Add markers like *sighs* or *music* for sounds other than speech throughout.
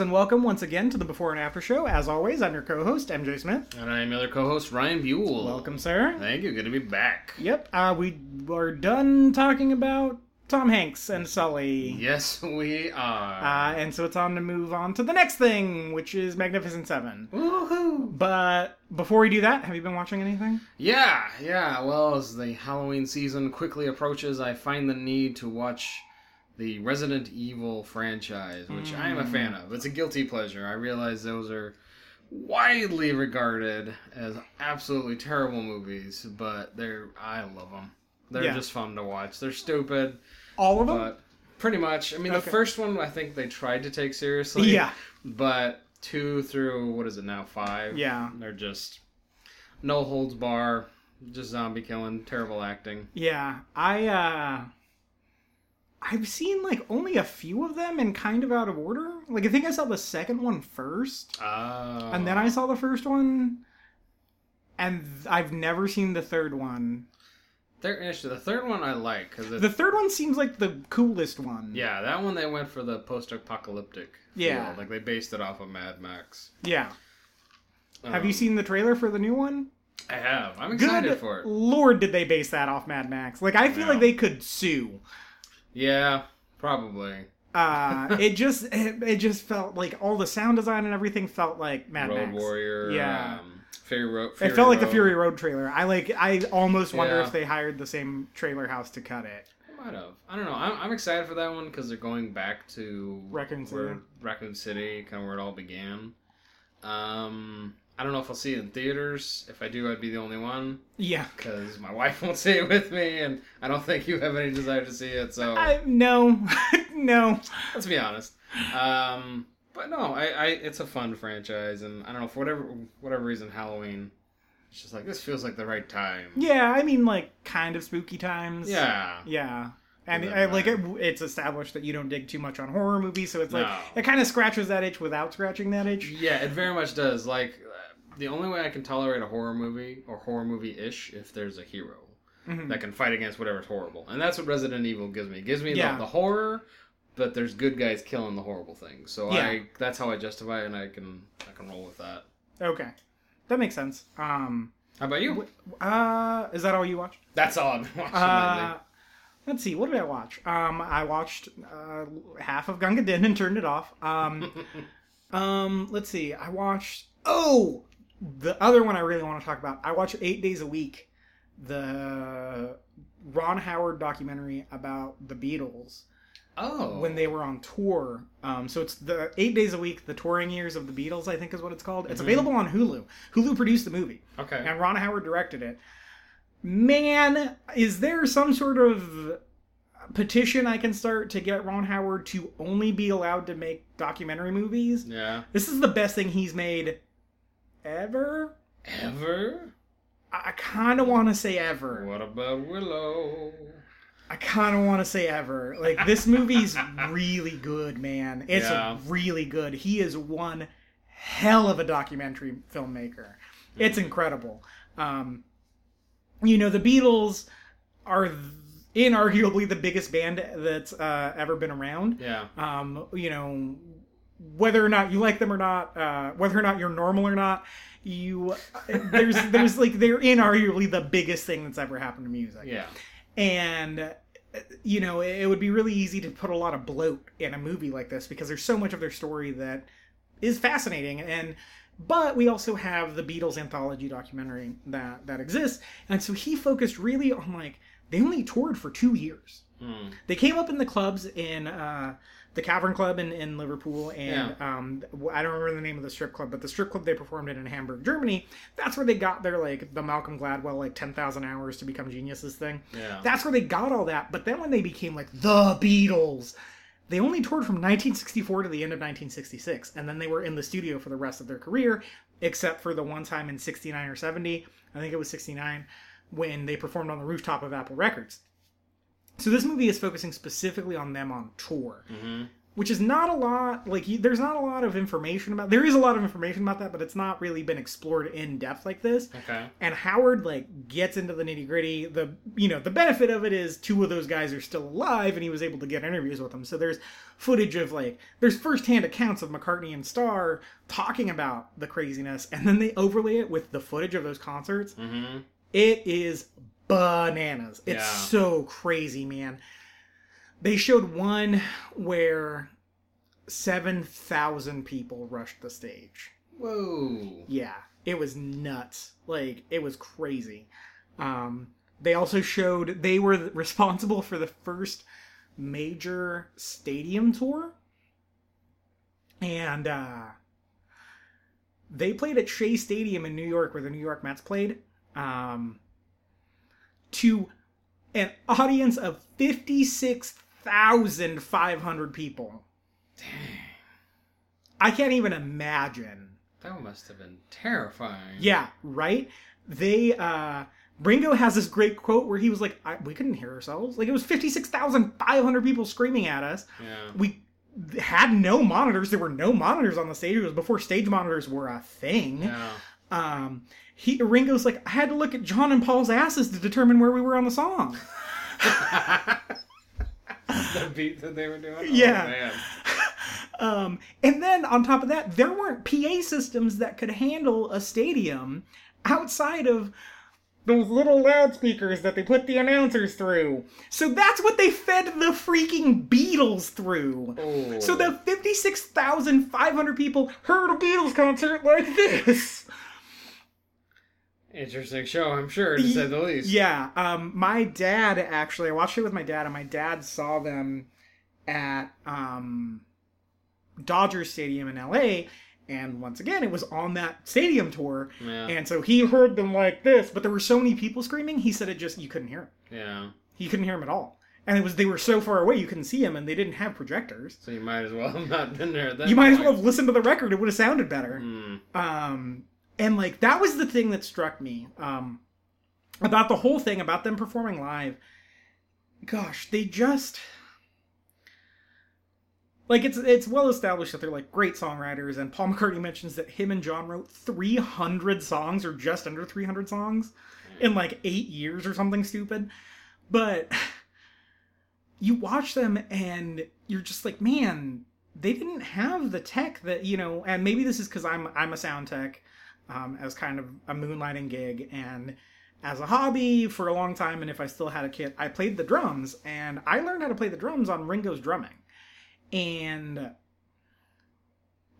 And welcome once again to the Before and After Show. As always, I'm your co-host MJ Smith. And I'm your other co-host Ryan Buell. Welcome, sir. Thank you. Good to be back. Yep, uh, we are done talking about Tom Hanks and Sully. Yes, we are. Uh, and so it's on to move on to the next thing, which is Magnificent Seven. Woohoo! But before we do that, have you been watching anything? Yeah, yeah. Well, as the Halloween season quickly approaches, I find the need to watch the Resident Evil franchise, which I am a fan of. It's a guilty pleasure. I realize those are widely regarded as absolutely terrible movies, but they're I love them. They're Yeah. just fun to watch. They're stupid. All of them? But pretty much, I mean, the first one I think they tried to take seriously. yeah, But two through what is it now? Five. yeah, They're just no holds bar, just zombie killing, terrible acting. yeah. I uh, I've seen like only a few of them and kind of out of order. Like I think I saw the second one first. Oh. and then I saw the first one, and I've never seen the third one. They're. The third one I like because The third one seems like the coolest one. yeah, that one they went for the post-apocalyptic. feel. Yeah. like they based it off of Mad Max. Yeah. Have Um, you seen the trailer for the new one? I have. I'm excited Good for it. Lord, did they base that off Mad Max? Like, I feel No. like they could sue. Yeah, probably. Uh, it just, it, *laughs* it just felt like all the sound design and everything felt like Mad Road Max. Warrior. Yeah. Um, Fury Road. It felt like the Fury Road trailer. I like. I almost wonder Yeah. if they hired the same trailer house to cut it. Might have. I don't know. I'm, I'm excited for that one because they're going back to Raccoon City. where Raccoon City, kind of where it all began. Um, I don't know if I'll see it in theaters. If I do, I'd be the only one Yeah. because my *laughs* wife won't see it with me, and I don't think you have any desire to see it. So I no, *laughs* no. let's be honest. Um, but no, I, I, it's a fun franchise, and I don't know for whatever whatever reason, Halloween. It's just like this feels like the right time. Yeah, I mean, like kind of spooky times. Yeah. Yeah. And Doesn't I, like it, it's established that you don't dig too much on horror movies, so it's like No. it kind of scratches that itch without scratching that itch. Yeah, it very much does. Like, the only way I can tolerate a horror movie or horror movie ish if there's a hero Mhm. that can fight against whatever's horrible, and that's what Resident Evil gives me. It gives me the- Yeah. the, horror, but there's good guys killing the horrible things. So Yeah. I that's how I justify it, and I can I can roll with that. Okay, that makes sense. Um, How about you? uh, is that all you watched? That's all I've been watching Uh, let's see. What did I watch? Um, I watched uh, half of Gunga Din and turned it off. Um, *laughs* um, let's see. I watched. Oh, the other one I really want to talk about. I watch Eight Days a Week, the Ron Howard documentary about the Beatles oh, when they were on tour. Um, so it's the Eight Days a Week, the touring years of the Beatles. I think is what it's called. It's Mhm. available on Hulu. Hulu produced the movie okay, and Ron Howard directed it. Man, is there some sort of petition I can start to get Ron Howard to only be allowed to make documentary movies? yeah, This is the best thing he's made ever. ever. I kind of want to say ever. What about Willow? I kind of want to say ever. Like this movie's really good, man. It's Yeah. really good. He is one hell of a documentary filmmaker. It's incredible. Um, you know, the Beatles are th- inarguably the biggest band that's uh, ever been around. Yeah, Um, you know, whether or not you like them or not, uh, whether or not you're normal or not, you there's *laughs* there's like they're inarguably the biggest thing that's ever happened to music. Yeah, and uh, you know it would be really easy to put a lot of bloat in a movie like this because there's so much of their story that is fascinating. And but we also have the beatles anthology documentary that that exists. And so he focused really on like they only toured for two years. Hmm. they came up in the clubs in uh, the Cavern Club in, in Liverpool, and um, I don't remember the name of the strip club, but the strip club they performed in in Hamburg, Germany. That's where they got their like the Malcolm Gladwell like ten thousand hours to become geniuses thing. Yeah. That's where they got all that. But then when they became like the Beatles, they only toured from 1964 to the end of 1966, and then they were in the studio for the rest of their career, except for the one time in 69 or 70, I think it was 69, when they performed on the rooftop of Apple Records. So this movie is focusing specifically on them on tour, which is not a lot. Like, you, there's not a lot of information about. There is a lot of information about that, but it's not really been explored in depth like this. Okay. And Howard like gets into the nitty gritty. The you know the benefit of it is two of those guys are still alive, and he was able to get interviews with them. So there's footage of like there's firsthand accounts of McCartney and Starr talking about the craziness, and then they overlay it with the footage of those concerts. Mm-hmm. It is bananas. It's Yeah. so crazy, man. They showed one where seven thousand people rushed the stage. Whoa. Yeah, it was nuts. Like it was crazy. Um, they also showed they were *laughs* responsible for the first major stadium tour, and uh, they played at Shea Stadium in New York, where the New York Mets played, um, to an audience of fifty six thousand five hundred people. Dang. I can't even imagine That must have been terrifying. Yeah, right? They uh Ringo has this great quote where he was like, I, "We couldn't hear ourselves. Like it was fifty six thousand five hundred people screaming at us. Yeah. We had no monitors. There were no monitors on the stage. It was before stage monitors were a thing. Yeah. Um, he Ringo's like, I had to look at John and Paul's asses to determine where we were on the song. *laughs* the beat that they were doing. Oh, Yeah. *laughs* Um, and then on top of that, there weren't PA systems that could handle a stadium outside of those little loudspeakers that they put the announcers through. So that's what they fed the freaking Beatles through. Oh. So the 56,500 people heard a Beatles concert like this. Interesting show, I'm sure, to say the least. Yeah, um, my dad actually, I watched it with my dad, and my dad saw them at um, Dodger Stadium in LA. And once again, it was on that stadium tour. Yeah. And so he heard them like this, but there were so many people screaming, he said it just, you couldn't hear him. Yeah. He couldn't hear him at all. And it was, they were so far away, you couldn't see him, and they didn't have projectors. So you might as well *laughs* have not been there. At that You might as well have listened to the record, it would have sounded better. Um and like that was the thing that struck me um about the whole thing about them performing live. Gosh they just like it's it's well established that they're like great songwriters and paul *laughs* mccartney mentions that him and john wrote 300 songs or just under 300 songs in like eight years or something stupid. But *sighs* you watch them and you're just like man they didn't have the tech that you know and maybe this is because i'm i'm a sound tech um, as kind of a moonlighting gig and as a hobby for a long time. And if i still had a kit i played the drums and i learned how to play the drums on ringo's drumming. And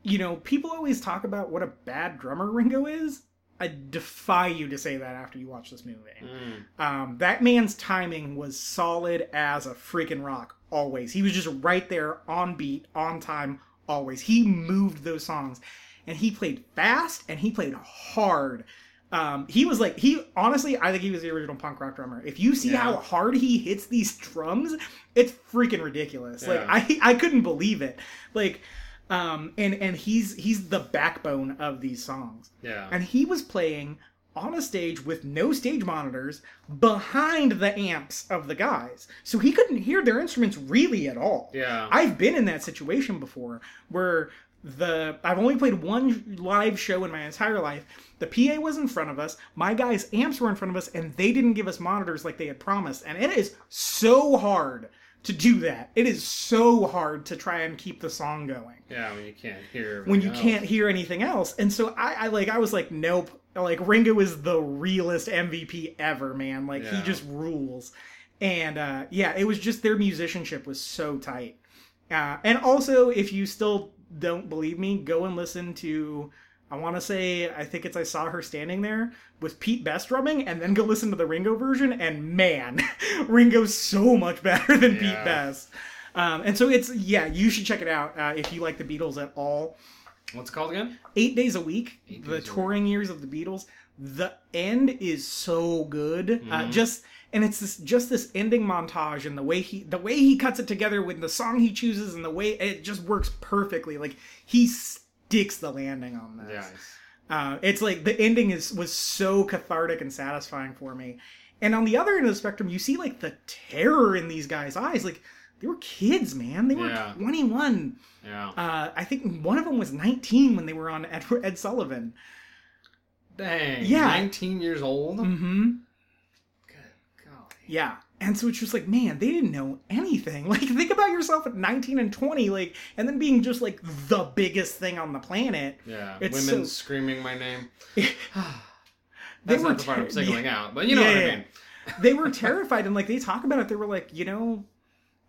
you know people always talk about what a bad drummer ringo is. I defy you to say that after you watch this movie. Hmm. um, that man's timing was solid as a freaking rock always. He was just right there on beat on time always. He moved those songs and he played fast and he played hard um, he was like he honestly i think he was the original punk rock drummer if you see Yeah. how hard he hits these drums it's freaking ridiculous like i i couldn't believe it like um and and he's he's the backbone of these songs Yeah. and he was playing on a stage with no stage monitors behind the amps of the guys. So he couldn't hear their instruments really at all. Yeah. I've been in that situation before where the I've only played one live show in my entire life. The PA was in front of us, my guys' amps were in front of us, and they didn't give us monitors like they had promised. And it is so hard to do that. It is so hard to try and keep the song going yeah, when you can't hear. when you everything can't hear anything else. And so I, I like I was like, nope. Like Ringo is the realest MVP ever, man. Like he just rules. And uh, yeah, it was just their musicianship was so tight. Uh, and also, if you still don't believe me, go and listen to. I want to say I think it's I saw her standing there with Pete Best drumming, and then go listen to the Ringo version. And man, *laughs* Ringo's so much better than Pete Best. Um, and so it's yeah, you should check it out uh, if you like the Beatles at all. What's it called again? Eight days a week, the days a touring years of the Beatles. The end is so good. Mm-hmm. Uh, just and it's this just this ending montage and the way he the way he cuts it together with the song he chooses and the way it just works perfectly. Like he sticks the landing on this. Yes. Uh, it's like the ending is was so cathartic and satisfying for me. And on the other end of the spectrum, you see like the terror in these guys' eyes. Like they were kids, man. They were Yeah. 21. Yeah. Uh, I think one of them was 19 when they were on Ed, Ed Sullivan. Dang. Yeah. 19 years old? Mm-hmm. Yeah. And so it's just like, man, they didn't know anything. *laughs* Like, think about yourself at 19 and 20, like, and then being just like the biggest thing on the planet. Yeah. It's Women so- screaming my name. *laughs* They That's not the part I'm ter- singling out, but you know Yeah, what yeah, I mean. they were terrified and like they talk about it they were like you know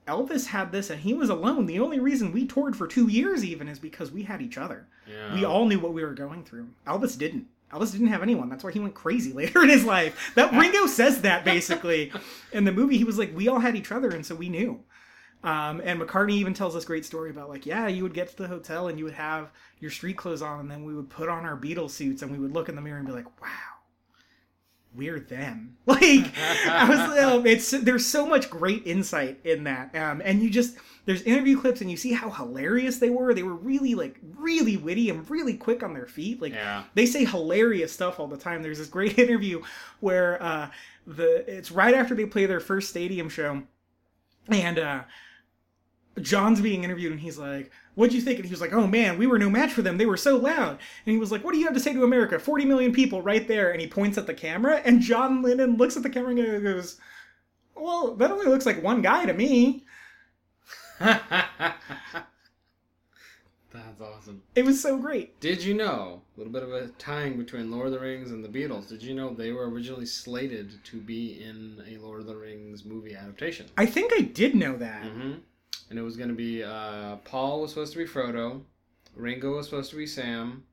elvis had this and he was alone the only reason we toured for two years even is because we had each other Yeah. we all knew what we were going through elvis didn't elvis didn't have anyone. That's why he went crazy *laughs* later in his life. That ringo says that *laughs* basically. In the movie he was like we all had each other and so we knew. Um, and McCartney even tells this great story about like, yeah, you would get to the hotel and you would have your street clothes on, and then we would put on our Beatles suits and we would look in the mirror and be like, wow, we're them. *laughs* Like, I was, um, it's there's so much great insight in that, um, and you just there's interview clips and you see how hilarious they were. They were really like really witty and really quick on their feet. Like, Yeah. they say hilarious stuff all the time. There's this great *laughs* interview where uh, the it's right after they play their first stadium show, and uh, John's being interviewed, and he's like, "What'd you think?" And he was like, "Oh man, we were no match for them. They were so loud." And he was like, "What do you have to say to America? Forty million people right there." And he points at the camera, and John Lennon looks at the camera and goes, "Well, that only looks like one guy to me." *laughs* That's awesome. It was so great. Did you know a little bit of a tying between Lord of the Rings and the Beatles? Did you know they were originally slated to be in a Lord of the Rings movie adaptation? I think I did know that. hmm And it was going to be uh, Paul was supposed to be Frodo, Ringo was supposed to be Sam,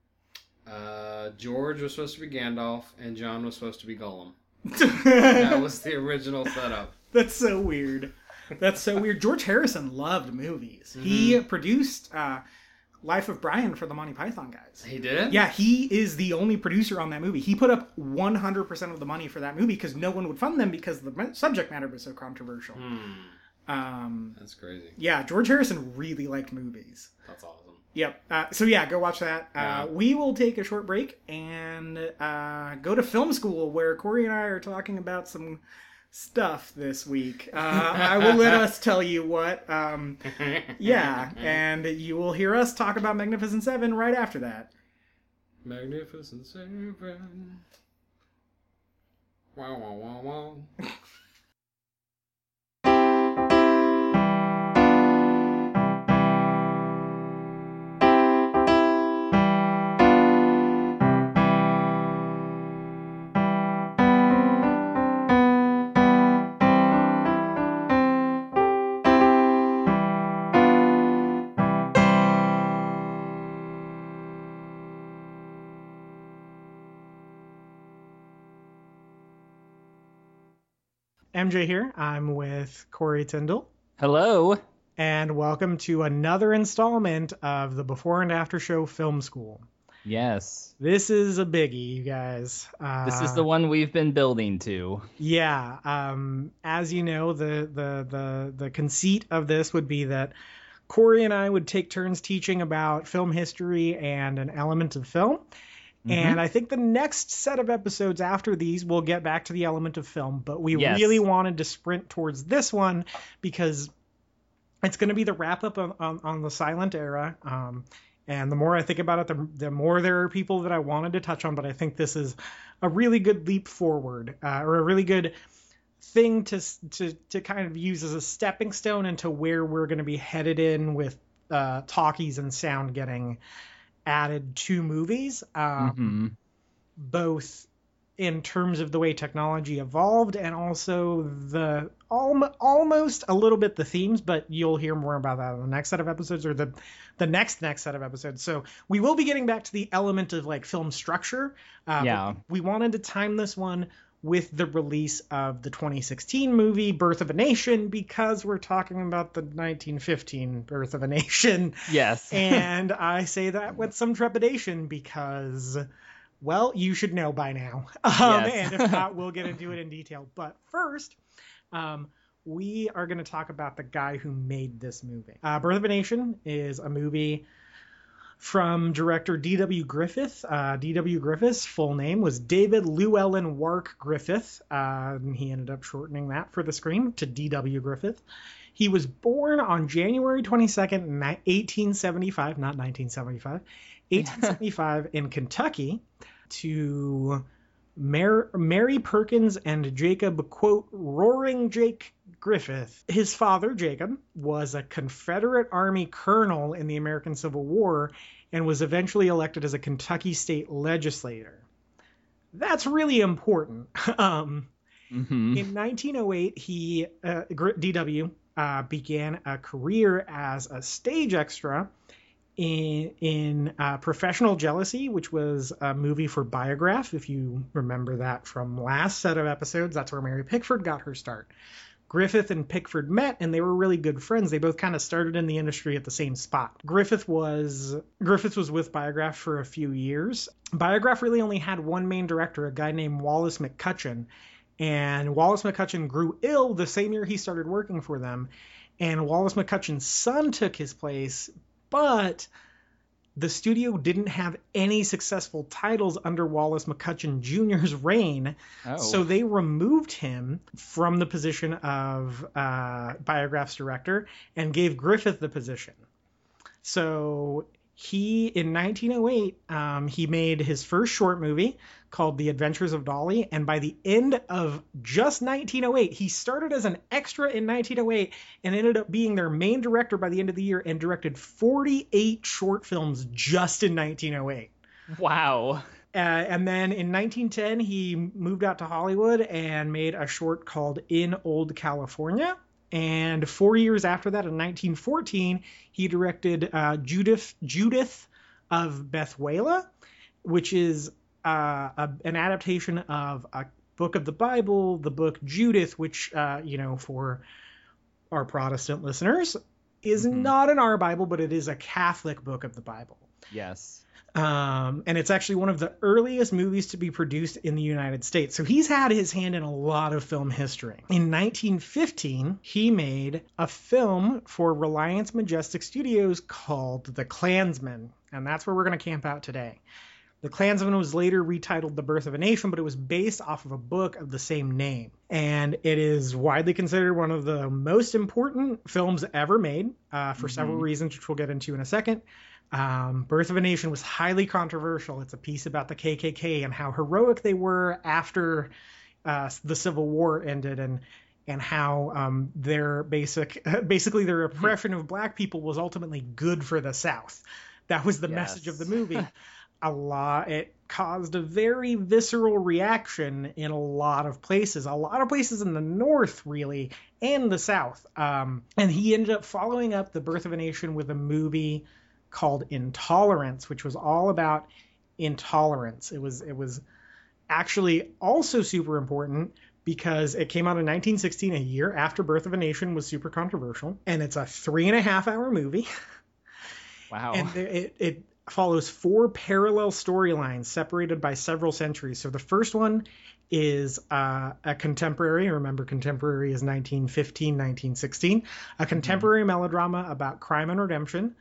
uh, George was supposed to be Gandalf, and John was supposed to be Gollum. That was the original setup. *laughs* That's so weird. That's so weird. George Harrison loved movies. He produced uh, Life of Brian for the Monty Python guys. He did? Yeah, he is the only producer on that movie. He put up 100% of the money for that movie because no one would fund them because the subject matter was so controversial. Hmm, Um, that's crazy. yeah, George Harrison really liked movies. That's awesome. Yep. Uh, so yeah, go watch that. Yeah. Uh, we will take a short break and uh, go to film school where Corey and I are talking about some stuff this week. Uh, I will let us *laughs* tell you what. Um, yeah, and you will hear us talk about Magnificent Seven right after that. Magnificent Seven. Wow, wow, wow, wow. *laughs* MJ here. I'm with Corey Tyndall. Hello. And welcome to another installment of the Before and After Show Film School. Yes. This is a biggie, you guys. Uh, This is the one we've been building to. Yeah. Um, as you know, the, the the the conceit of this would be that Corey and I would take turns teaching about film history and an element of film. And I think the next set of episodes after these will get back to the element of film, but we Yes. really wanted to sprint towards this one because it's going to be the wrap up on, on, on the silent era. Um, and the more I think about it, the, the more there are people that I wanted to touch on. But I think this is a really good leap forward, uh, or a really good thing to to to kind of use as a stepping stone into where we're going to be headed in with uh, talkies and sound getting added to movies. Um, hmm both in terms of the way technology evolved and also the alm- almost a little bit the themes but you'll hear more about that in the next set of episodes or the the next next set of episodes so we will be getting back to the element of like film structure uh, Yeah. we wanted to time this one with the release of the 2016 movie Birth of a Nation because we're talking about the 1915 Birth of a Nation. Yes. *laughs* and I say that with some trepidation because, well, you should know by now. *laughs* Um, Yes. and if not, we'll get into it in detail. But first, um, we are going to talk about the guy who made this movie. Uh, Birth of a Nation is a movie from director D.W. Griffith. Uh, D.W. Griffith's full name was David Llewellyn Wark Griffith. Uh, and he ended up shortening that for the screen to D.W. Griffith. He was born on January 22nd, 1875, not 1975, 1875 *laughs* in Kentucky to Mar- Mary Perkins and Jacob, quote, Roaring Jake Griffith. His father, Jacob, was a Confederate Army colonel in the American Civil War and was eventually elected as a Kentucky state legislator. That's really important. *laughs* um, hmm in 1908, he uh, DW uh, began a career as a stage extra in in uh, Professional Jealousy, which was a movie for Biograph. If you remember that from last set of episodes, that's where Mary Pickford got her start. Griffith and Pickford met and they were really good friends. They both kind of started in the industry at the same spot. Griffith was Griffith was with Biograph for a few years. Biograph really only had one main director, a guy named Wallace McCutcheon, and Wallace McCutcheon grew ill the same year he started working for them. And Wallace McCutcheon's son took his place, but the studio didn't have any successful titles under Wallace McCutcheon Jr.'s reign. Oh. So they removed him from the position of uh, Biograph's director and gave Griffith the position. So he, in 1908, um, he made his first short movie called The Adventures of Dolly. And by the end of just 1908, he started as an extra in 1908 and ended up being their main director by the end of the year and directed 48 short films just in 1908. wow. Uh, and then in 1910, he moved out to Hollywood and made a short called In Old California. And four years after that, in 1914, he directed uh, Judith Judith of Bethulia, which is uh, a, an adaptation of a book of the Bible, the book Judith, which uh, you know for our Protestant listeners is Mhm. not in our Bible, but it is a Catholic book of the Bible. Yes. Um, and it's actually one of the earliest movies to be produced in the United States. So he's had his hand in a lot of film history. In 1915, he made a film for Reliance Majestic Studios called The Klansman. And that's where we're going to camp out today. The Klansman was later retitled The Birth of a Nation, but it was based off of a book of the same name. And it is widely considered one of the most important films ever made uh, for several Mhm. reasons, which we'll get into in a second. Um, Birth of a Nation was highly controversial. It's a piece about the KKK and how heroic they were after uh, the Civil War ended, and and how um, their basic *laughs* basically their oppression of black people was ultimately good for the South. That was the message of the movie. *laughs* a lot it caused a very visceral reaction in a lot of places a lot of places in the north really and the south um, and he ended up following up the birth of a nation with a movie called intolerance which was all about intolerance it was it was actually also super important because it came out in 1916 a year after birth of a nation was super controversial and it's a three and a half hour movie Wow. and it, it follows four parallel storylines separated by several centuries. So the first one is uh, a contemporary. Remember, contemporary is 1915, 1916. A contemporary melodrama about crime and redemption.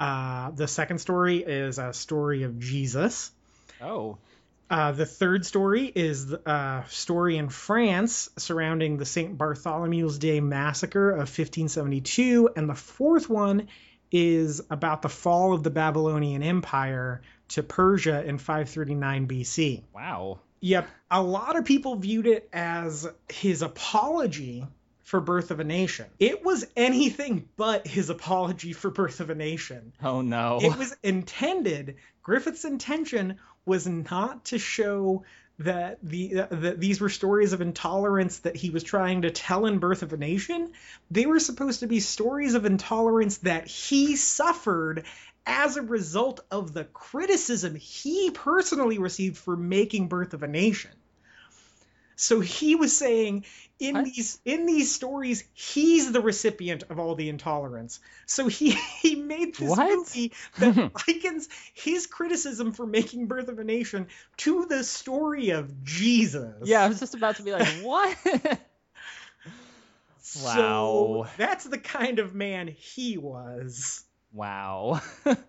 Uh, the second story is a story of Jesus. oh. Uh, the third story is a story in France surrounding the St. Bartholomew's Day massacre of 1572. And the fourth one is about the fall of the Babylonian Empire to Persia in 539 BC. Wow. Yep, a lot of people viewed it as his apology for Birth of a Nation. It was anything but his apology for Birth of a Nation Oh no. it was intended griffith's intention was not to show that the uh, that these were stories of intolerance that he was trying to tell in birth of a nation they were supposed to be stories of intolerance that he suffered as a result of the criticism he personally received for making birth of a nation So he was saying in What? these in these stories, he's the recipient of all the intolerance. So he *laughs* he made this What? movie that *laughs* likens his criticism for making Birth of a Nation to the story of Jesus. yeah, I was just about to be like, what? *laughs* So Wow. that's the kind of man he was. wow.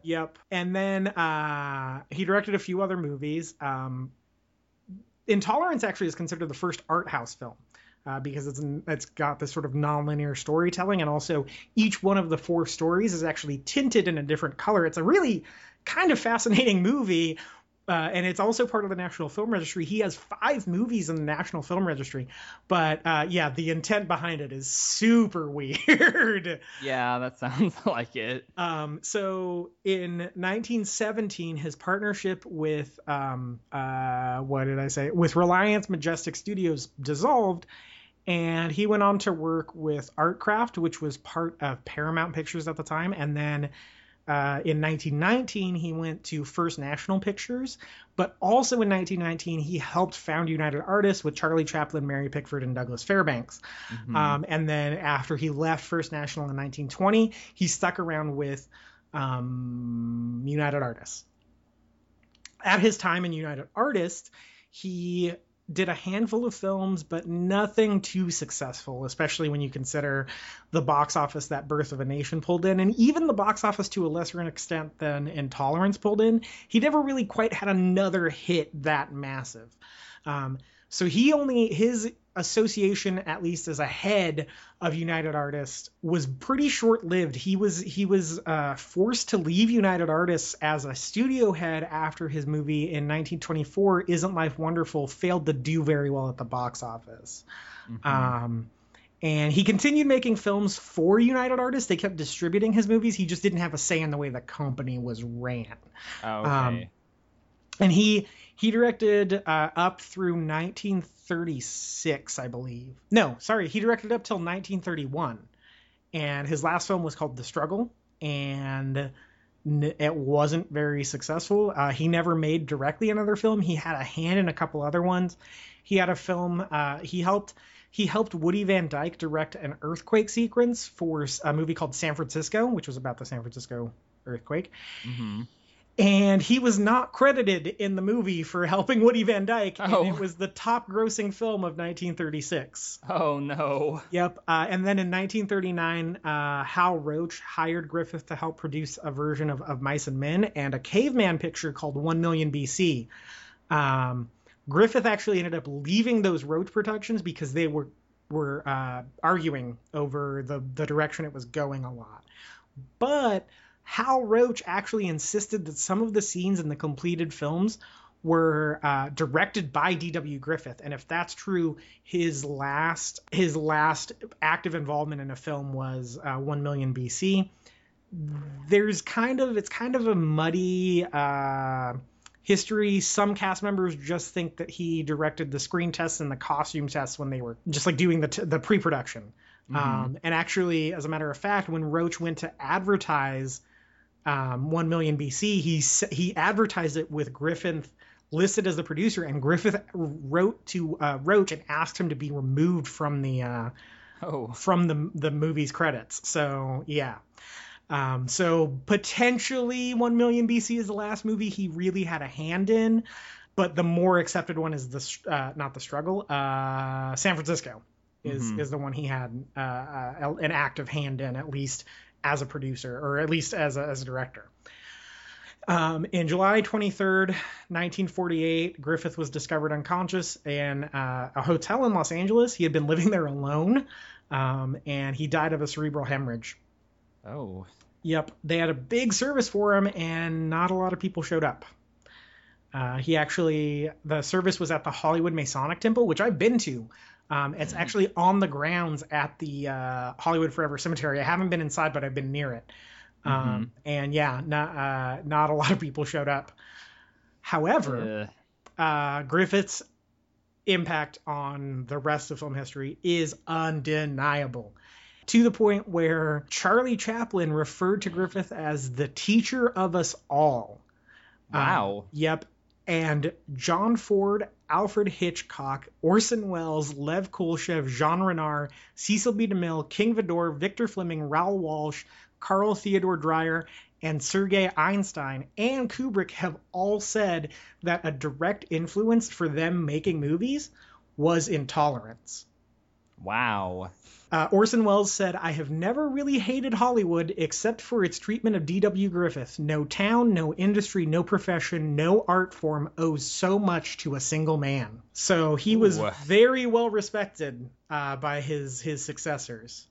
Yep. And then uh, he directed a few other movies. Um, Intolerance actually is considered the first art house film. Uh, because it's it's got this sort of nonlinear storytelling, and also each one of the four stories is actually tinted in a different color. It's a really kind of fascinating movie, uh, and it's also part of the National Film Registry. He has five movies in the National Film Registry, but uh, yeah, the intent behind it is super *laughs* weird. yeah, that sounds *laughs* like it. Um, so in 1917, his partnership with um, uh, what did I say? With Reliance Majestic Studios dissolved, and he went on to work with Artcraft, which was part of Paramount Pictures at the time, and then. Uh, in 1919, he went to First National Pictures, but also in 1919, he helped found United Artists with Charlie Chaplin, Mary Pickford, and Douglas Fairbanks. Mhm. Um, and then after he left First National in 1920, he stuck around with um, United Artists. At his time in United Artists, he did a handful of films, but nothing too successful, especially when you consider the box office that Birth of a Nation pulled in, and even the box office to a lesser extent than Intolerance pulled in. He never really quite had another hit that massive. Um, so he only his association, at least as a head of United Artists, was pretty short lived. He was he was uh, forced to leave United Artists as a studio head after his movie in 1924, "Isn't Life Wonderful," failed to do very well at the box office. Mhm. Um, and he continued making films for United Artists. They kept distributing his movies. He just didn't have a say in the way the company was ran Oh, um, okay. and he he directed uh, up through 1936 i believe. No sorry he directed up till 1931 and his last film was called the struggle and it wasn't very successful. Uh, he never made directly another film. He had a hand in a couple other ones. He had a film uh, he helped he helped Woody Van Dyke direct an earthquake sequence for a movie called San Francisco, which was about the San Francisco earthquake. Hmm and he was not credited in the movie for helping Woody Van Dyke. Oh. And it was the top grossing film of 1936. Oh no. Yep. Uh, and then in 1939, uh, Hal Roach hired Griffith to help produce a version of, of Mice and Men and a caveman picture called 1 Million BC. Um, Griffith actually ended up leaving those Roach productions because they were were uh, arguing over the the direction it was going a lot. But Hal Roach actually insisted that some of the scenes in the completed films were uh, directed by D.W. Griffith, and if that's true, his last his last active involvement in a film was uh, One Million BC. There's kind of it's kind of a muddy uh, history. Some cast members just think that he directed the screen tests and the costume tests when they were just like doing the t- the pre-production. Um, and actually, as a matter of fact, when Roach went to advertise um, 1 million BC, he he advertised it with Griffith listed as the producer, and Griffith wrote to uh, Roach and asked him to be removed from the uh, Oh. from the the movie's credits. So yeah. Um, so potentially 1 million BC is the last movie he really had a hand in, but the more accepted one is the uh, not the struggle. Uh, San Francisco is Mhm. is the one he had uh, uh, an active hand in at least as a producer or at least as a, as a director. Um, in July 23rd, 1948, Griffith was discovered unconscious in uh, a hotel in Los Angeles. He had been living there alone, um, and he died of a cerebral hemorrhage. Oh. Yep, they had a big service for him, and not a lot of people showed up. Uh, he actually, the service was at the Hollywood Masonic Temple, which I've been to. Um, it's actually on the grounds at the uh, Hollywood Forever Cemetery. I haven't been inside, but I've been near it. Um, and yeah, not uh, not a lot of people showed up. However, Uh, uh, Griffith's impact on the rest of film history is undeniable. To the point where Charlie Chaplin referred to Griffith as the teacher of us all. Um, wow. Yep. And John Ford, Alfred Hitchcock, Orson Welles, Lev Kuleshov, Jean Renoir, Cecil B. DeMille, King Vidor, Victor Fleming, Raoul Walsh, Carl Theodore Dreyer, and Sergei Eisenstein and Kubrick have all said that a direct influence for them making movies was intolerance. Wow. Uh, Orson Welles said, I have never really hated Hollywood except for its treatment of D.W. Griffith. No town, no industry, no profession, no art form owes so much to a single man. So he was Ooh. very well respected uh, by his his successors.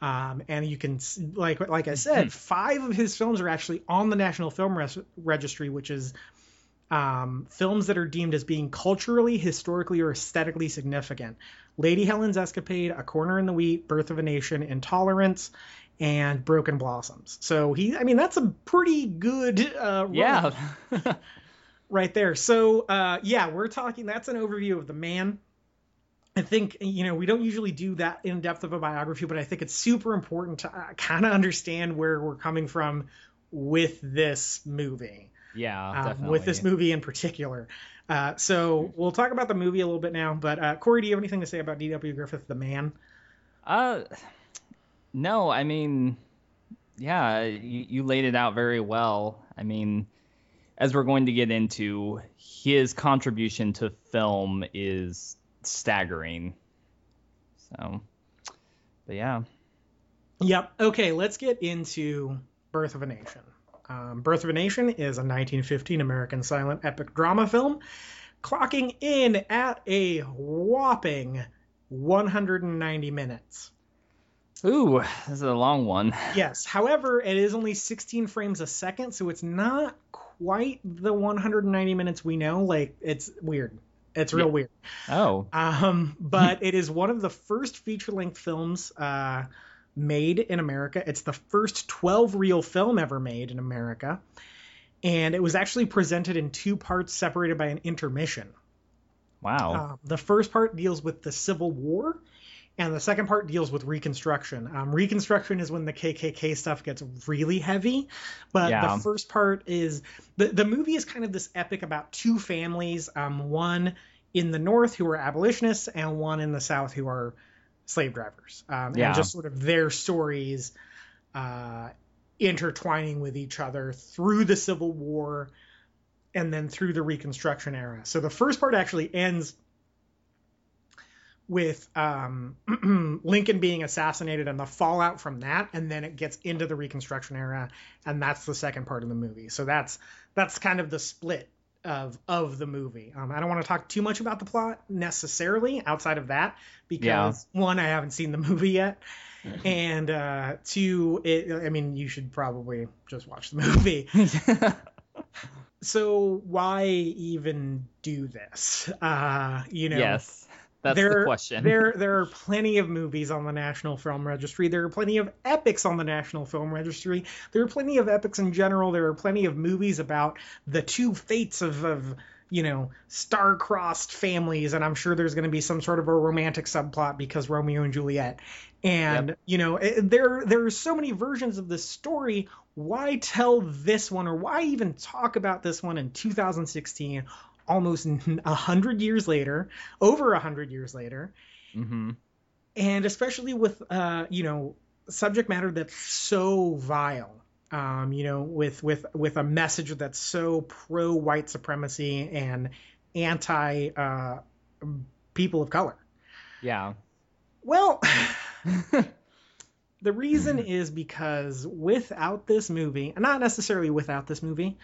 Um, and you can like like I said, five of his films are actually on the National Film Res- Registry, which is um, films that are deemed as being culturally, historically, or aesthetically significant. Lady Helen's Escapade, A Corner in the Wheat, Birth of a Nation, Intolerance, and Broken Blossoms. So he, I mean, that's a pretty good uh, run Yeah. *laughs* right there. So uh, yeah, we're talking. That's an overview of the man. I think you know we don't usually do that in depth of a biography, but I think it's super important to uh, kind of understand where we're coming from with this movie yeah, um, definitely. with this movie in particular. Uh, so we'll talk about the movie a little bit now. But uh, Corey, do you have anything to say about D.W. Griffith, the man? Uh, no, I mean, yeah, you, you laid it out very well. I mean, as we're going to get into, his contribution to film is staggering. So, but yeah. Yep. Okay, let's get into Birth of a Nation. Um, Birth of a Nation is a 1915 American silent epic drama film, clocking in at a whopping 190 minutes. Ooh, this is a long one. Yes, however, it is only 16 frames a second, so it's not quite the 190 minutes we know. Like, it's weird. It's real Yeah. weird. Oh, Um, but it is one of the first feature length films uh, made in America. It's the first 12 reel film ever made in America. And it was actually presented in two parts separated by an intermission. wow. Uh, the first part deals with the Civil War, and the second part deals with Reconstruction. Um, Reconstruction is when the KKK stuff gets really heavy, but Yeah. the first part is the the movie is kind of this epic about two families, um, one in the North who are abolitionists, and one in the South who are slave drivers, um, Yeah. and just sort of their stories uh, intertwining with each other through the Civil War and then through the Reconstruction era. So the first part actually ends with um, *clears throat* Lincoln being assassinated and the fallout from that, and then it gets into the Reconstruction era, and that's the second part of the movie. So that's that's kind of the split of of the movie. Um, I don't want to talk too much about the plot necessarily outside of that because one, I haven't seen the *laughs* movie yet, *laughs* and uh, two, it, I mean, you should probably just watch the movie. *laughs* so why even do this? Uh, you know, yes, that's there, the question. there, there are plenty of movies on the National Film Registry. There are plenty of epics on the National Film Registry. There are plenty of epics in general. There are plenty of movies about the two fates of, of you know, star-crossed families, and I'm sure there's going to be some sort of a romantic subplot because Romeo and Juliet. And you know, it, there there are so many versions of this story. Why tell this one, or why even talk about this one in 2016? Almost *laughs* a hundred years later, over a hundred years later, hmm and especially with uh, you know subject matter that's so vile um, you know with with with a message that's so pro white supremacy and anti uh, people of color. Yeah. well *laughs* *laughs* the reason is because without this movie not necessarily without this movie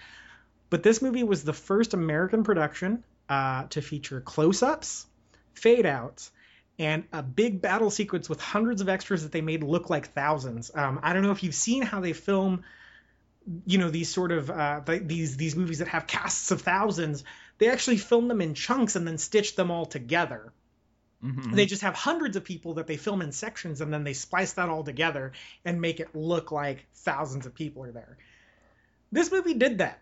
but this movie was the first american production uh, to feature close-ups fade outs and a big battle sequence with hundreds of extras that they made look like thousands. Um, I don't know if you've seen how they film, you know, these sort of uh, these these movies that have casts of thousands. They actually film them in chunks and then stitch them all together. hmm They just have hundreds of people that they film in sections and then they splice that all together and make it look like thousands of people are there. This movie did that.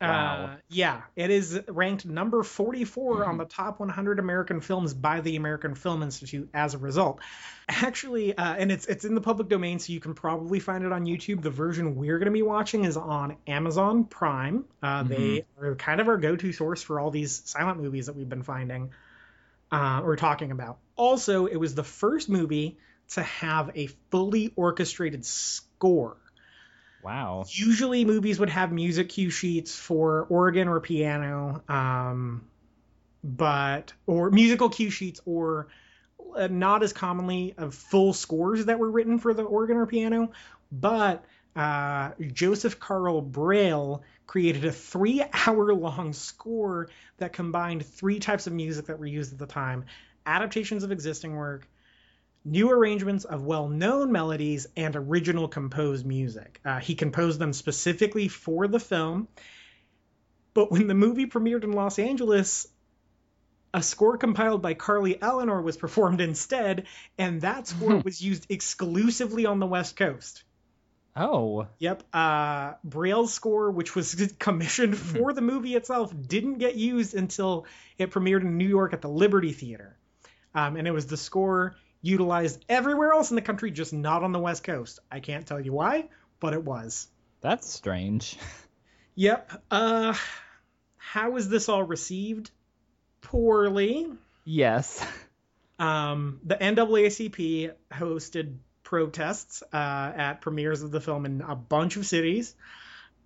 Wow. Uh, yeah, it is ranked number 44 on the top 100 American films by the American Film Institute as a result. Actually, uh, and it's it's in the public domain, so you can probably find it on YouTube. The version we're going to be watching is on Amazon Prime. Uh, They are kind of our go-to source for all these silent movies that we've been finding uh, or talking about. Also, it was the first movie to have a fully orchestrated score Wow. usually movies would have music cue sheets for organ or piano um, but or musical cue sheets or uh, not as commonly of full scores that were written for the organ or piano but uh, joseph carl breil created a three *laughs* hour long score that combined three types of music that were used at the time adaptations of existing work new arrangements of well known melodies, and original composed music. Uh, he composed them specifically for the film. But when the movie premiered in Los Angeles, a score compiled by Carli Elinor was performed instead, and that score was used exclusively on the West Coast. Oh. Yep. Uh, Breil's score, which was *laughs* commissioned for the movie itself, didn't get used until it premiered in New York at the Liberty Theater. Um, and it was the score utilized everywhere else in the country, just not on the West Coast. I can't tell you why, but it was. That's strange. *laughs* Yep. Uh, how was this all received? Poorly. Yes. *laughs* Um, the NAACP hosted protests uh, at premieres of the film in a bunch of cities.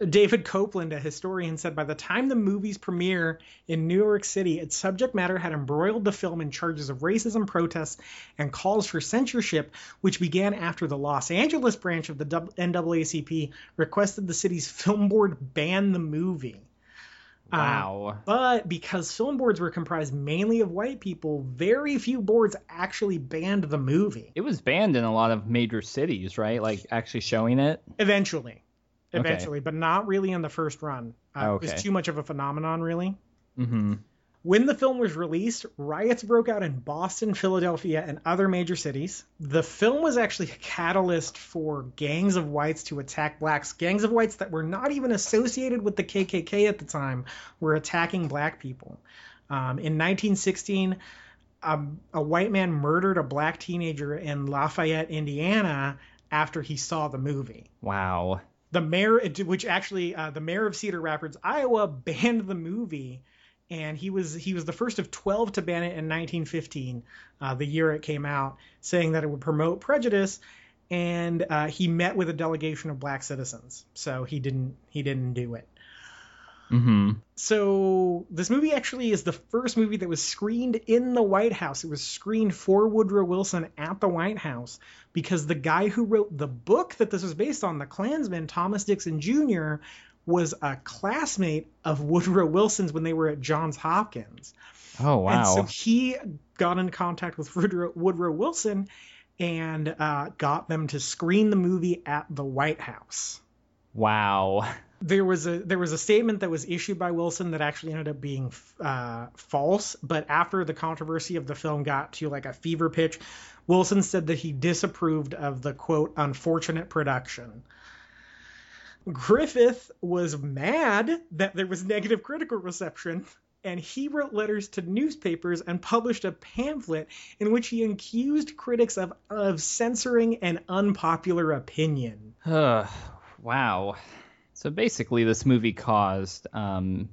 David Copeland, a historian, said by the time the movie's premiere in New York City, its subject matter had embroiled the film in charges of racism protests and calls for censorship, which began after the Los Angeles branch of the NAACP requested the city's film board ban the movie. Um, wow. But because film boards were comprised mainly of white people, very few boards actually banned the movie. It was banned in a lot of major cities, right? Like actually showing it. Eventually. Okay. Eventually, but not really in the first run. Uh, It was too much of a phenomenon, really. Mm-hmm. When the film was released, riots broke out in Boston, Philadelphia, and other major cities. The film was actually a catalyst for gangs of whites to attack blacks. Gangs of whites that were not even associated with the KKK at the time were attacking black people. Um, in 1916, um, a white man murdered a black teenager in Lafayette, Indiana, after he saw the movie Wow. The mayor which actually uh, the mayor of cedar rapids iowa *laughs* banned the movie. And he was he was the first of 12 to ban it in 1915 uh, the year it came out saying that it would promote prejudice. And uh, he met with a delegation of black citizens. So he didn't he didn't do it Mm-hmm. so this movie actually is the first movie that was screened in the White House. It was screened for Woodrow Wilson at the White House because the guy who wrote the book that this was based on, The Clansman, Thomas Dixon Jr., was a classmate of Woodrow Wilson's when they were at Johns Hopkins. Oh And so he got in contact with Woodrow, Woodrow Wilson and uh, got them to screen the movie at the White House Wow. *laughs* there was a there was a statement that was issued by Wilson that actually ended up being uh, false. But after the controversy of the film got to like a fever pitch, Wilson said that he disapproved of the quote unfortunate production. Griffith was mad that there was negative critical reception, and he wrote letters to newspapers and published a pamphlet in which he accused critics of, of censoring an unpopular opinion. Wow. So basically, this movie caused, um,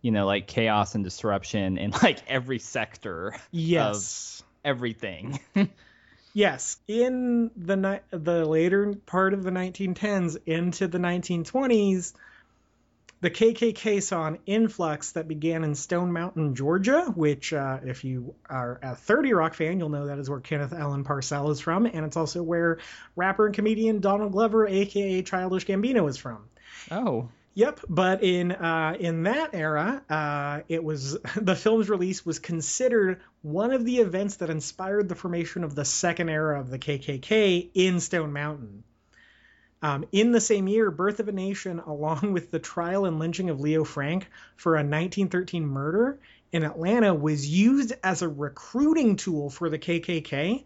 you know, like chaos and disruption in *laughs* like every sector, Yes. everything. *laughs* Yes, in the ni- the later part of the 1910s into the 1920s, the KKK saw an influx that began in Stone Mountain, Georgia, which, uh, if you are a 30 Rock fan, you'll know that is where Kenneth Ellen Parcell is from, and it's also where rapper and comedian Donald Glover, aka Childish Gambino, is from. Oh. Yep, but in uh, in that era, uh, it was *laughs* the film's release was considered one of the events that inspired the formation of the second era of the KKK in Stone Mountain. Um, in the same year, Birth of a Nation, *laughs* along with the trial and lynching of Leo Frank for a 1913 murder in Atlanta, was used as a recruiting tool for the KKK,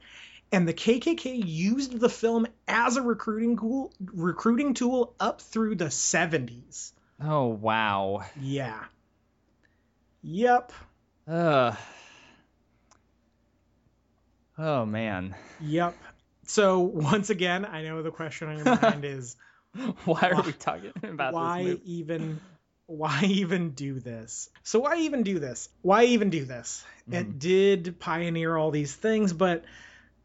and the KKK used the film as a recruiting tool, recruiting tool up through the 70s. Oh wow. Yeah. Yep. Uh. Oh man. Yep. So once again, I know the question on your *laughs* mind is why are we talking about why this movie? even why even do this? So why even do this? Why even do this? It did pioneer all these things, but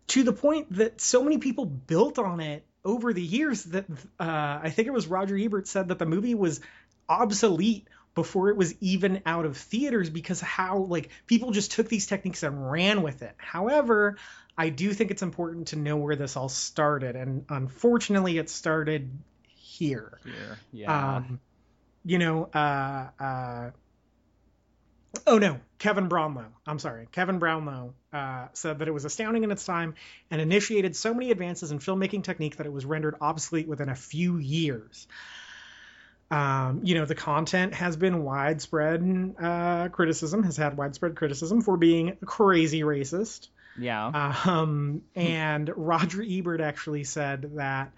to the point that so many people built on it over the years that uh, I think it was Roger Ebert said that the movie was obsolete before it was even out of theaters because how like people just took these techniques and ran with it. However, I do think it's important to know where this all started, and unfortunately, it started here. Here. Yeah. Um, you know, uh, uh, oh no, Kevin Brownlow. I'm sorry, Kevin Brownlow uh, said that it was astounding in its time and initiated so many advances in filmmaking technique that it was rendered obsolete within a few years. Um, you know, the content has been widespread uh, criticism, has had widespread criticism for being crazy racist. yeah. Um, and Roger Ebert actually said that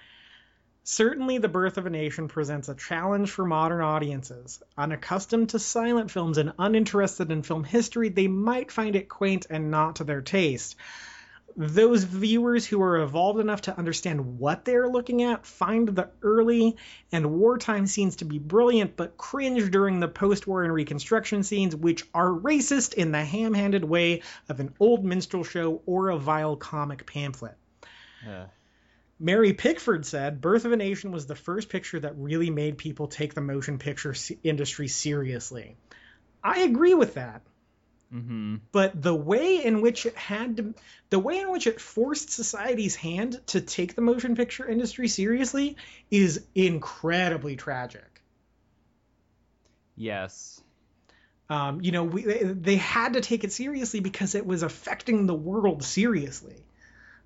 certainly The Birth of a Nation presents a challenge for modern audiences. Unaccustomed to silent films and uninterested in film history, they might find it quaint and not to their taste. Those viewers who are evolved enough to understand what they're looking at find the early and wartime scenes to be brilliant, but cringe during the post war and Reconstruction scenes, which are racist in the ham handed way of an old minstrel show or a vile comic pamphlet. Uh, Mary Pickford said, Birth of a Nation was the first picture that really made people take the motion picture industry seriously. I agree with that. hmm But the way in which it had to, the way in which it forced society's hand to take the motion picture industry seriously is incredibly tragic. Yes. Um, you know, we, they, they had to take it seriously because it was affecting the world seriously.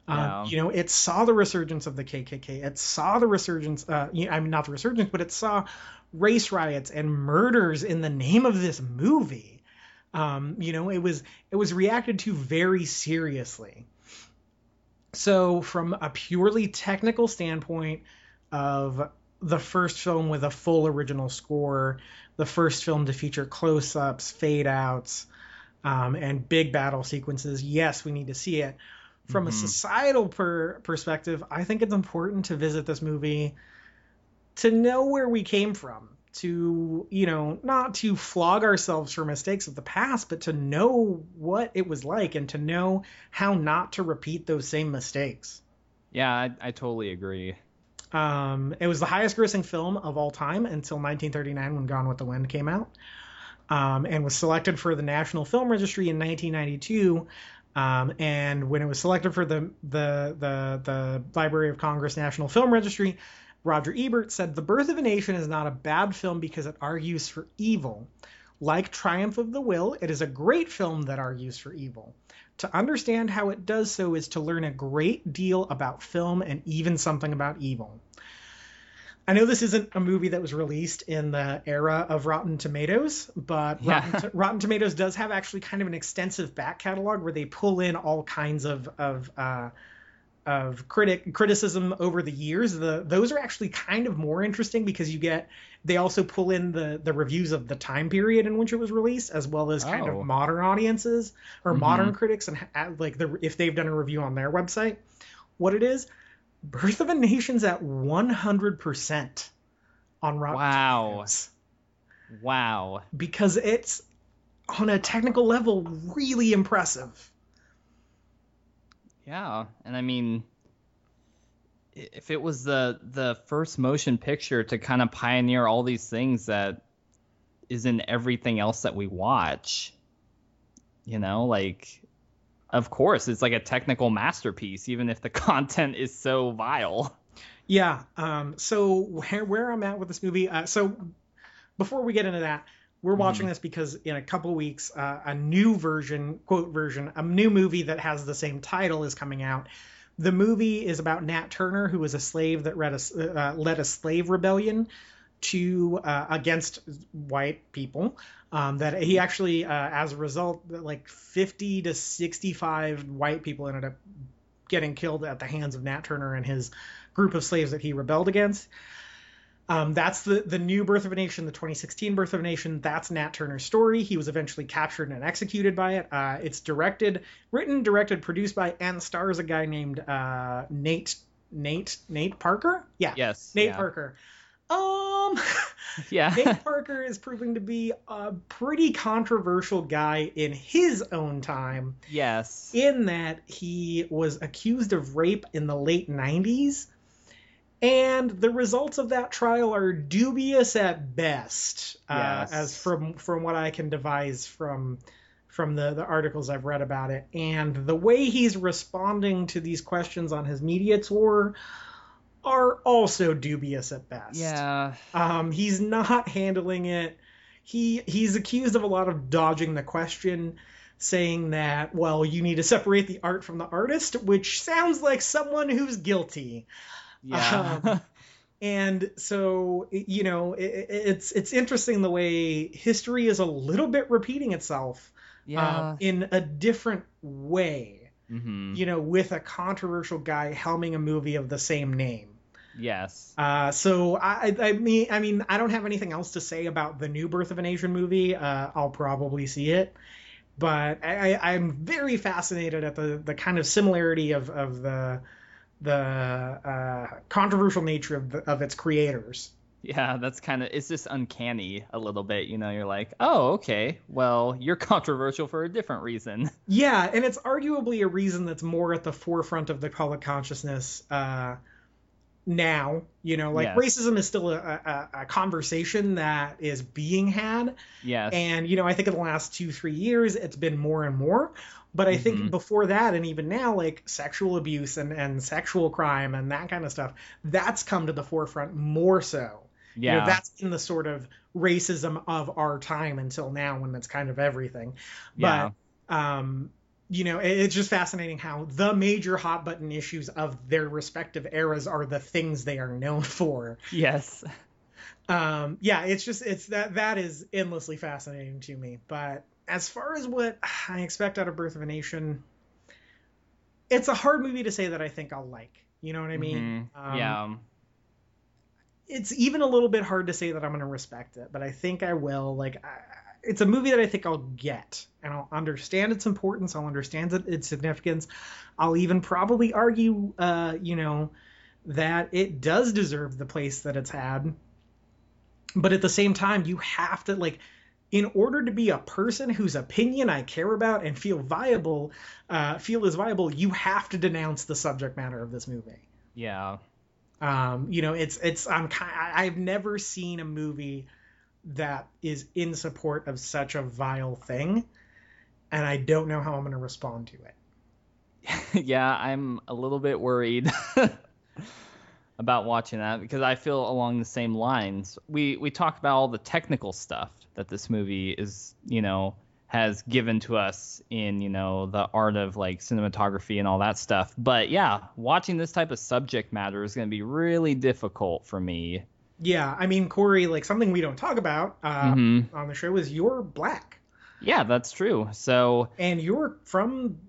Um. You know, it saw the resurgence of the KKK. It saw the resurgence. Uh, I mean, not the resurgence, but it saw race riots and murders in the name of this movie. Um, you know, it was it was reacted to very seriously. So, from a purely technical standpoint of the first film with a full original score, the first film to feature close-ups, fade-outs, um, and big battle sequences, yes, we need to see it. From a Mhm. societal per- perspective, I think it's important to visit this movie to know where we came from, to you know, not to flog ourselves for mistakes of the past, but to know what it was like and to know how not to repeat those same mistakes. Yeah, I, I totally agree. Um, it was the highest grossing film of all time until 1939 when Gone with the Wind came out, um, and was selected for the National Film Registry in 1992. Um, and when it was selected for the, the the the Library of Congress National Film Registry, Roger Ebert said, "The Birth of a Nation is not a bad film because it argues for evil. Like Triumph of the Will, it is a great film that argues for evil. To understand how it does so is to learn a great deal about film and even something about evil. I know this isn't a movie that was released in the era of Rotten Tomatoes, but Yeah. Rotten, Rotten Tomatoes does have actually kind of an extensive back catalog where they pull in all kinds of of uh, of critic criticism over the years. The those are actually kind of more interesting because you get they also pull in the the reviews of the time period in which it was released as well as kind Oh. of modern audiences or Mhm. modern critics and ha- like the if they've done a review on their website. What it is, Birth of a Nation's at 100% on Rotten Wow. Tomatoes Wow. because it's on a technical level really impressive. Yeah, and I mean, if it was the the first motion picture to kind of pioneer all these things that is in everything else that we watch, you know, like, of course, it's like a technical masterpiece, even if the *laughs* content is so vile. Yeah. Um, so where where I'm at with this movie, uh, so before we get into that, we're watching this because in a couple weeks, uh, a new version, quote version, a new movie that has the same title is coming out. The movie is about Nat Turner, who was a slave that read a, uh, led a slave rebellion to uh, against white people. Um, that he actually, uh, as a result, like 50 to 65 white people ended up getting killed at the hands of Nat Turner and his group of slaves that he rebelled against. Um, that's the the new Birth of a Nation, the 2016 Birth of a Nation. That's Nat Turner's story. He was eventually captured and executed by it. Uh, it's directed, written, directed, produced by, and stars a guy named uh, Nate Nate Nate Parker. Yeah, Yes. Nate yeah. Parker. *laughs* Yeah. Nate Parker is proving to be a pretty controversial guy in his own time, yes. in that he was accused of rape in the late 90s. And the results of that trial are dubious at best, uh, Yes. as from from what I can devise from from the, the articles I've read about it. And the way he's responding to these questions on his media tour are also dubious at best. Yeah. Um, he's not handling it. He he's accused of a lot of dodging the question, saying that well, you need to separate the art from the artist, which sounds like someone who's guilty. Yeah. Um, *laughs* And so you know, it, it- it's it's interesting the way history is a little bit repeating itself yeah. um, in a different way. Hmm You know, with a controversial guy helming a movie of the same name. Yes. Uh, so I, I mean, I mean, I don't have anything else to say about the new Birth of a Nation movie. Uh, I'll probably see it, but I, I, I'm very fascinated at the, the kind of similarity of, of the the uh, controversial nature of, the, of its creators. Yeah, that's kind of it's just uncanny a little bit, you know, you're like, "Oh, okay. Well, you're *laughs* controversial for a different reason." *laughs* Yeah, and it's arguably a reason that's more at the forefront of the public consciousness uh, now. You know, like Yes. racism is still a, a, a conversation that is being had. Yes. And you know, I think in the last two, three years, it's been more and more. But I think Mhm. before that, and even now, like sexual abuse and, and sexual crime and that kind of stuff, that's come to the forefront more so. Yeah. You know, that's been the sort of racism of our time until now, when it's kind of everything. yeah. But um, you know, it- it's just fascinating how the major hot button issues of their respective eras are the things they are known *laughs* for yes. um yeah it's just it's that that is endlessly fascinating to me but as far as what i expect out of birth of a nation it's a hard movie to say that i think i'll like you know what i mean Mhm. um, yeah. It's even a little bit hard to say that i'm going to respect it but i think i will. Like I, it's a movie that i think i'll get and i'll understand its importance i'll understand it- its significance. I'll even probably argue uh you know that it does deserve the place that it's had but at the same time you have to like in order to be a person whose opinion i care about and feel viable uh, feel is viable you have to denounce the subject matter of this movie. Yeah. Um, you know, it's it's I'm. I've never seen a movie that is in support of such a vile thing, and I don't know how I'm going to respond to it. *laughs* yeah, I'm a little bit worried *laughs* about watching that because I feel along the same lines. We we talk about all the technical stuff that this movie is, you know, has given to us in, you know, the art of like cinematography and all that stuff. But yeah, watching this type of subject matter is going to be really difficult for me. Yeah, I mean, Corey, like something we don't talk about uh, Mhm. on the show is you're black Yeah, that's true. So and you're from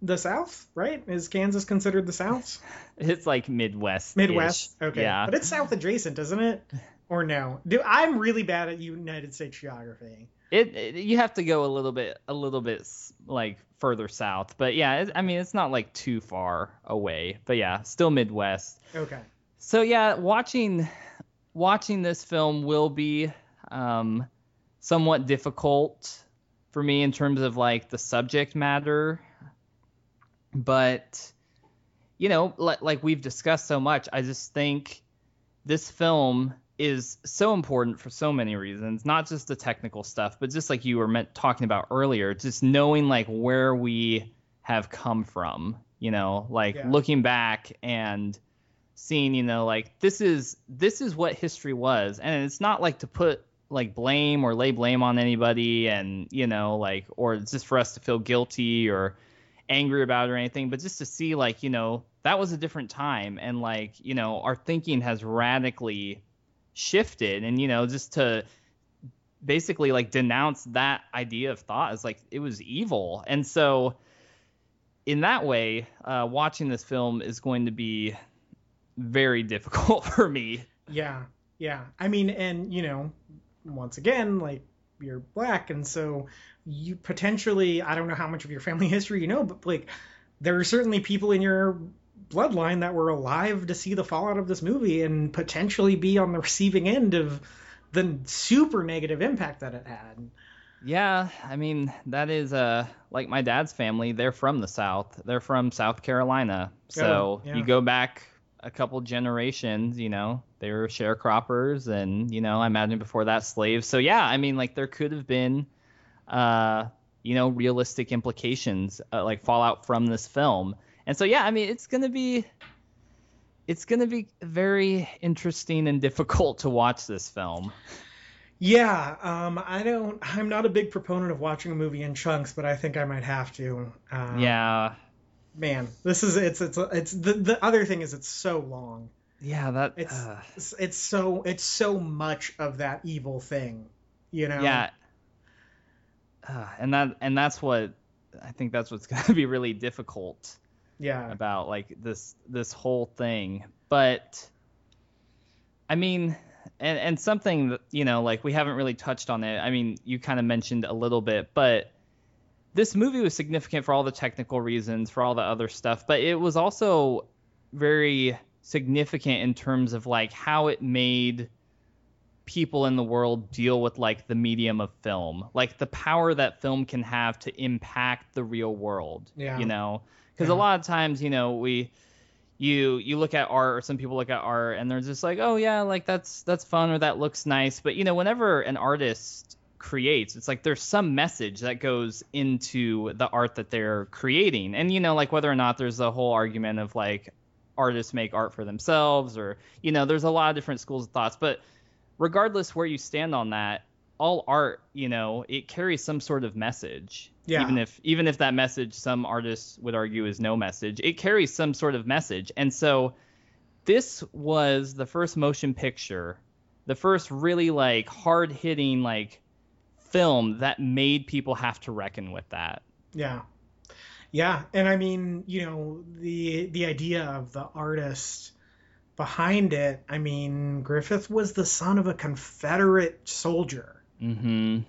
the South, right? Is Kansas considered the South? *laughs* it's like Midwest. Midwest. Okay, Yeah. but it's South adjacent, isn't it? Or no? Do I'm really bad at United States geography. It, it you have to go a little bit a little bit like further south, but yeah, I mean it's not like too far away, but yeah, still Midwest. Okay. So yeah, watching watching this film will be um, somewhat difficult for me in terms of like the subject matter, but you know, like, like we've discussed so much, I just think this film is so important for so many reasons, not just the technical stuff, but just like you were meant talking about earlier, just knowing like where we have come from, you know, like Yeah. looking back and seeing, you know, like this is this is what history was. And it's not like to put like blame or lay blame on anybody and, you know, like or just for us to feel guilty or angry about it or anything, but just to see like, you know, that was a different time and like, you know, our thinking has radically shifted and you know, just to basically like denounce that idea of thought as like it was evil. And so in that way, uh, watching this film is going to be very *laughs* difficult for me. Yeah. yeah. I mean, and you know, once again, like you're black, and so you potentially, I don't know how much of your family *laughs* history you know, but like there are certainly people in your bloodline that were alive to see the fallout of this movie and potentially be on the receiving end of the super negative impact that it had. Yeah, I mean that is uh like my dad's family. They're from the South. They're from South Carolina. So Oh, yeah. you go back a couple generations, you know, they were sharecroppers, and you know, I imagine before that slaves. So yeah, I mean like there could have been, uh, you know, realistic implications uh, like fallout from this film. And so yeah, I mean it's gonna be. It's going to be very interesting and difficult to watch this film. Yeah, um, I don't. I'm not a big proponent of watching a movie in chunks, but I think I might have to. Um, Yeah. man, this is it's it's it's the the other thing is it's so long. Yeah, that It's uh, it's, it's so it's so much of that evil thing, you know. yeah uh, and that and that's what i think that's what's *laughs* going to be really difficult yeah, about like this this whole thing. But i mean and and something that you know like we haven't really touched on it. I mean you kind of mentioned a little bit but this movie was significant for all the technical reasons for all the other stuff but it was also very significant in terms of like how it made people in the world deal with like the medium of film like the power that film can have to impact the real world Yeah. you know because Yeah. a lot of times you know we you you look at art or some people look at art and they're just like oh yeah like that's that's fun or that looks nice. But you know whenever an artist creates it's like there's some message that goes into the art that they're creating. And you know like whether or not there's a whole argument of like artists make art for themselves or you know there's a lot of different schools of thoughts. But regardless where you stand on that all art you know it carries some sort of message Yeah. even if even if that message some artists would argue is no message it carries some sort of message and so this was the first motion picture the first really like hard hitting like film that made people have to reckon with that Yeah. Yeah, and I mean, you know, the the idea of the artist behind it, I mean, Griffith was the son of a Confederate soldier. mm-hmm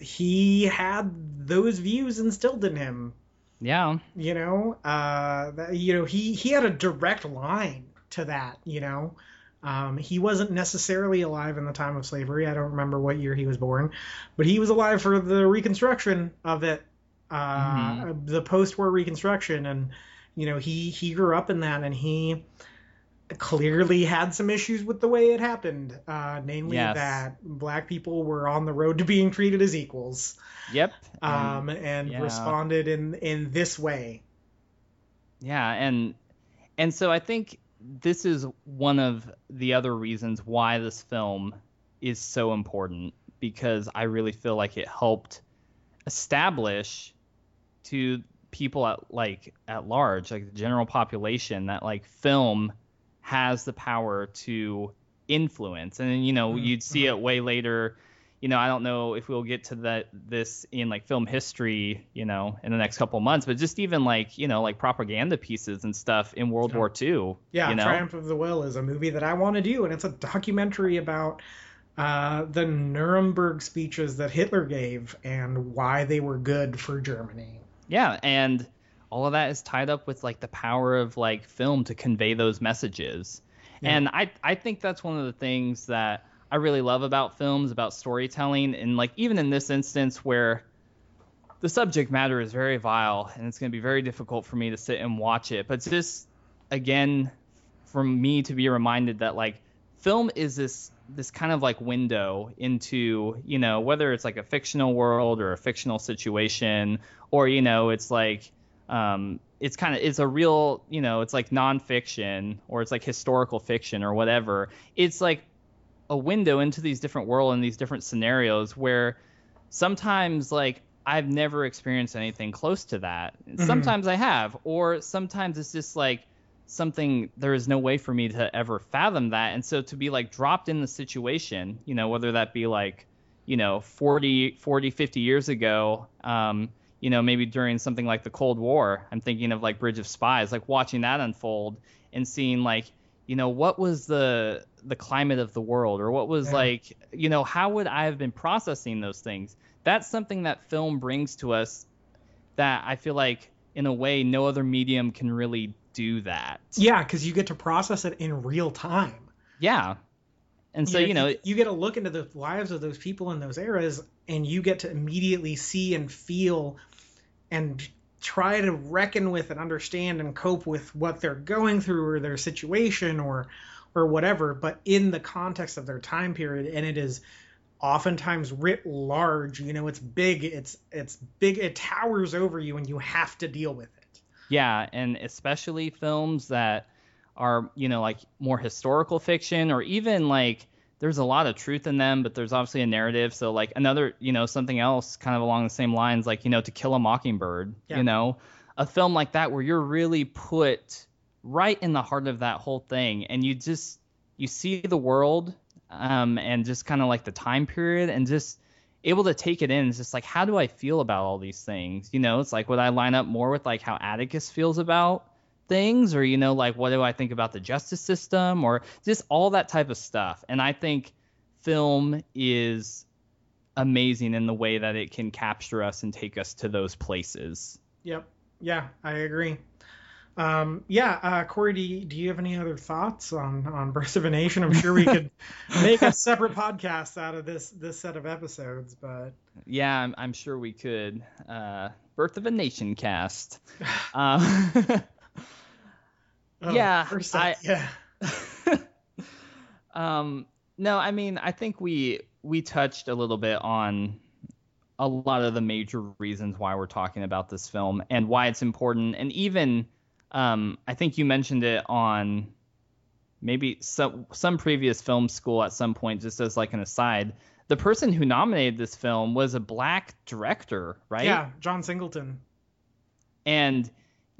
He had those views instilled in him, yeah you know? Uh that, you know, he he had a direct line to that, you know. Um, he wasn't necessarily alive in the time of slavery. I don't remember what year he was born, but he was alive for the Reconstruction of it, uh, the post-war Reconstruction, and you know he he grew up in that, and he clearly had some issues with the way it happened, uh, namely Yes. that black people were on the road to being treated as equals, yep And- um, and yeah. responded in in this way. Yeah, and and so I think this is one of the other reasons why this film is so important because I really feel like it helped establish to people at like at large, like the general population, that like film has the power to influence. And you know, Mhm, you'd see it way later. You know, I don't know if we'll get to that this in like film history, you know, in the next couple months, but just even like, you know, like propaganda pieces and stuff in World Yeah. War II. Yeah, you know? Triumph of the Will is a movie that I want to do, and it's a documentary about uh, the Nuremberg speeches that Hitler gave and why they were good for Germany. Yeah, and all of that is tied up with like the power of like film to convey those messages. Yeah. And I I think that's one of the things that I really love about films, about storytelling, and like even in this instance where the subject matter is very vile and it's going to be very difficult for me to sit and watch it, but just again for me to be reminded that like film is this this kind of like window into you know whether it's like a fictional world or a fictional situation or you know it's like um it's kind of it's a real you know it's like nonfiction or it's like historical fiction or whatever it's like a window into these different world and these different scenarios where sometimes like I've never experienced anything close to that. Sometimes I have, or sometimes it's just like something there is no way for me to ever fathom that. And so to be like dropped in the situation, you know, whether that be like, you know, 40, 40, 50 years ago, um, you know, maybe during something like the Cold War, I'm thinking of like Bridge of Spies, like watching that unfold and seeing like, you know, what was the the climate of the world or what was Yeah. like, you know, how would I have been processing those things? That's something that film brings to us that I feel like in a way no other medium can really do that. Yeah, because you get to process it in real time. Yeah. And so, you know, you get to look into the lives of those people in those eras, and you get to immediately see and feel and try to reckon with and understand and cope with what they're going through or their situation or or whatever, but in the context of their time period, and it is oftentimes writ large. You know, it's big. It's it's big. It towers over you, and you have to deal with it. Yeah, and especially films that are, you know, like more historical fiction or even like there's a lot of truth in them, but there's obviously a narrative. So like another, you know, something else kind of along the same lines, like, you know, To Kill a Mockingbird, Yeah. you know, a film like that where you're really put right in the heart of that whole thing and you just you see the world um and just kind of like the time period and just able to take it in. It's just like, how do I feel about all these things? You know, it's like, would I line up more with like how Atticus feels about things, or you know, like what do I think about the justice system, or just all that type of stuff? And I think film is amazing in the way that it can capture us and take us to those places. Yep. Yeah, I agree. Um, yeah, uh, Corey, do you, do you have any other thoughts on, on Birth of a Nation? I'm sure we could *laughs* make a separate podcast out of this this set of episodes, but Yeah, I'm, I'm sure we could. Uh, Birth of a Nation cast. Um, *laughs* *laughs* oh, Yeah, I- yeah, *laughs* um, no, I mean, I think we we touched a little bit on a lot of the major reasons why we're talking about this film and why it's important, and even um, I think you mentioned it on maybe some some previous film school at some point, just as like an aside. The person who nominated this film was a black director, right? yeah, John Singleton. and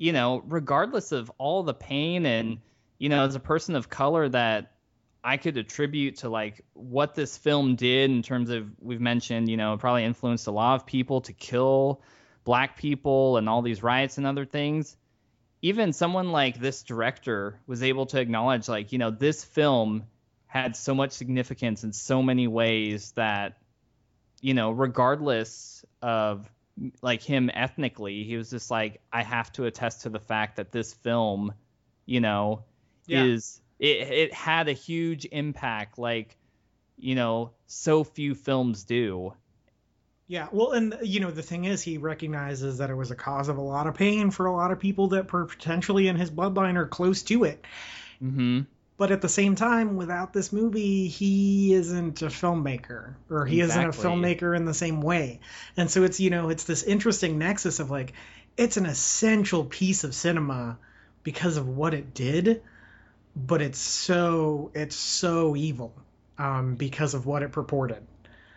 you know regardless of all the pain and you know as a person of color that i could attribute to like what this film did in terms of we've mentioned you know probably influenced a lot of people to kill black people and all these riots and other things. Even someone like this director was able to acknowledge like you know this film had so much significance in so many ways that you know regardless of like him ethnically he was just like i have to attest to the fact that this film you know Yeah. is it, it had a huge impact like you know so few films do Yeah, well, and you know the thing is, he recognizes that it was a cause of a lot of pain for a lot of people that were potentially in his bloodline or close to it. mm-hmm But at the same time, without this movie, he isn't a filmmaker, or he isn't a filmmaker in the same way. And so it's you know it's this interesting nexus of like it's an essential piece of cinema because of what it did, but it's so it's so evil um, because of what it purported.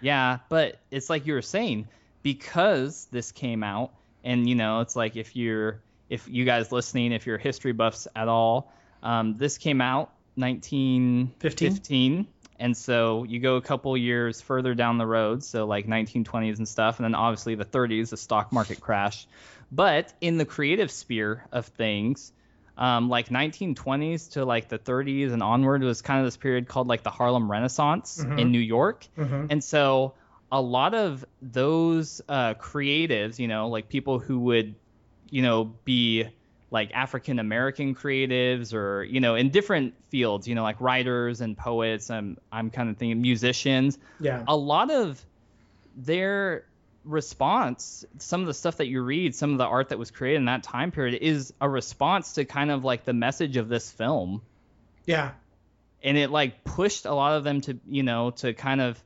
Yeah, but it's like you were saying because this came out, and you know, it's like if you're if you guys listening, if you're history buffs at all, um, this came out 1915, and so you go a couple years further down the road, so like 1920s and stuff, and then obviously the 30s, the stock market crash. But in the creative sphere of things, um, like 1920s to like the 30s and onward was kind of this period called like the Harlem Renaissance Mhm. in New York. Mm-hmm. And so a lot of those uh, creatives, you know, like people who would, you know, be like African American creatives or, you know, in different fields, you know, like writers and poets. I'm, I'm kind of thinking musicians. Yeah. A lot of their response, some of the stuff that you read, some of the art that was created in that time period is a response to kind of like the message of this film Yeah. and it like pushed a lot of them to you know to kind of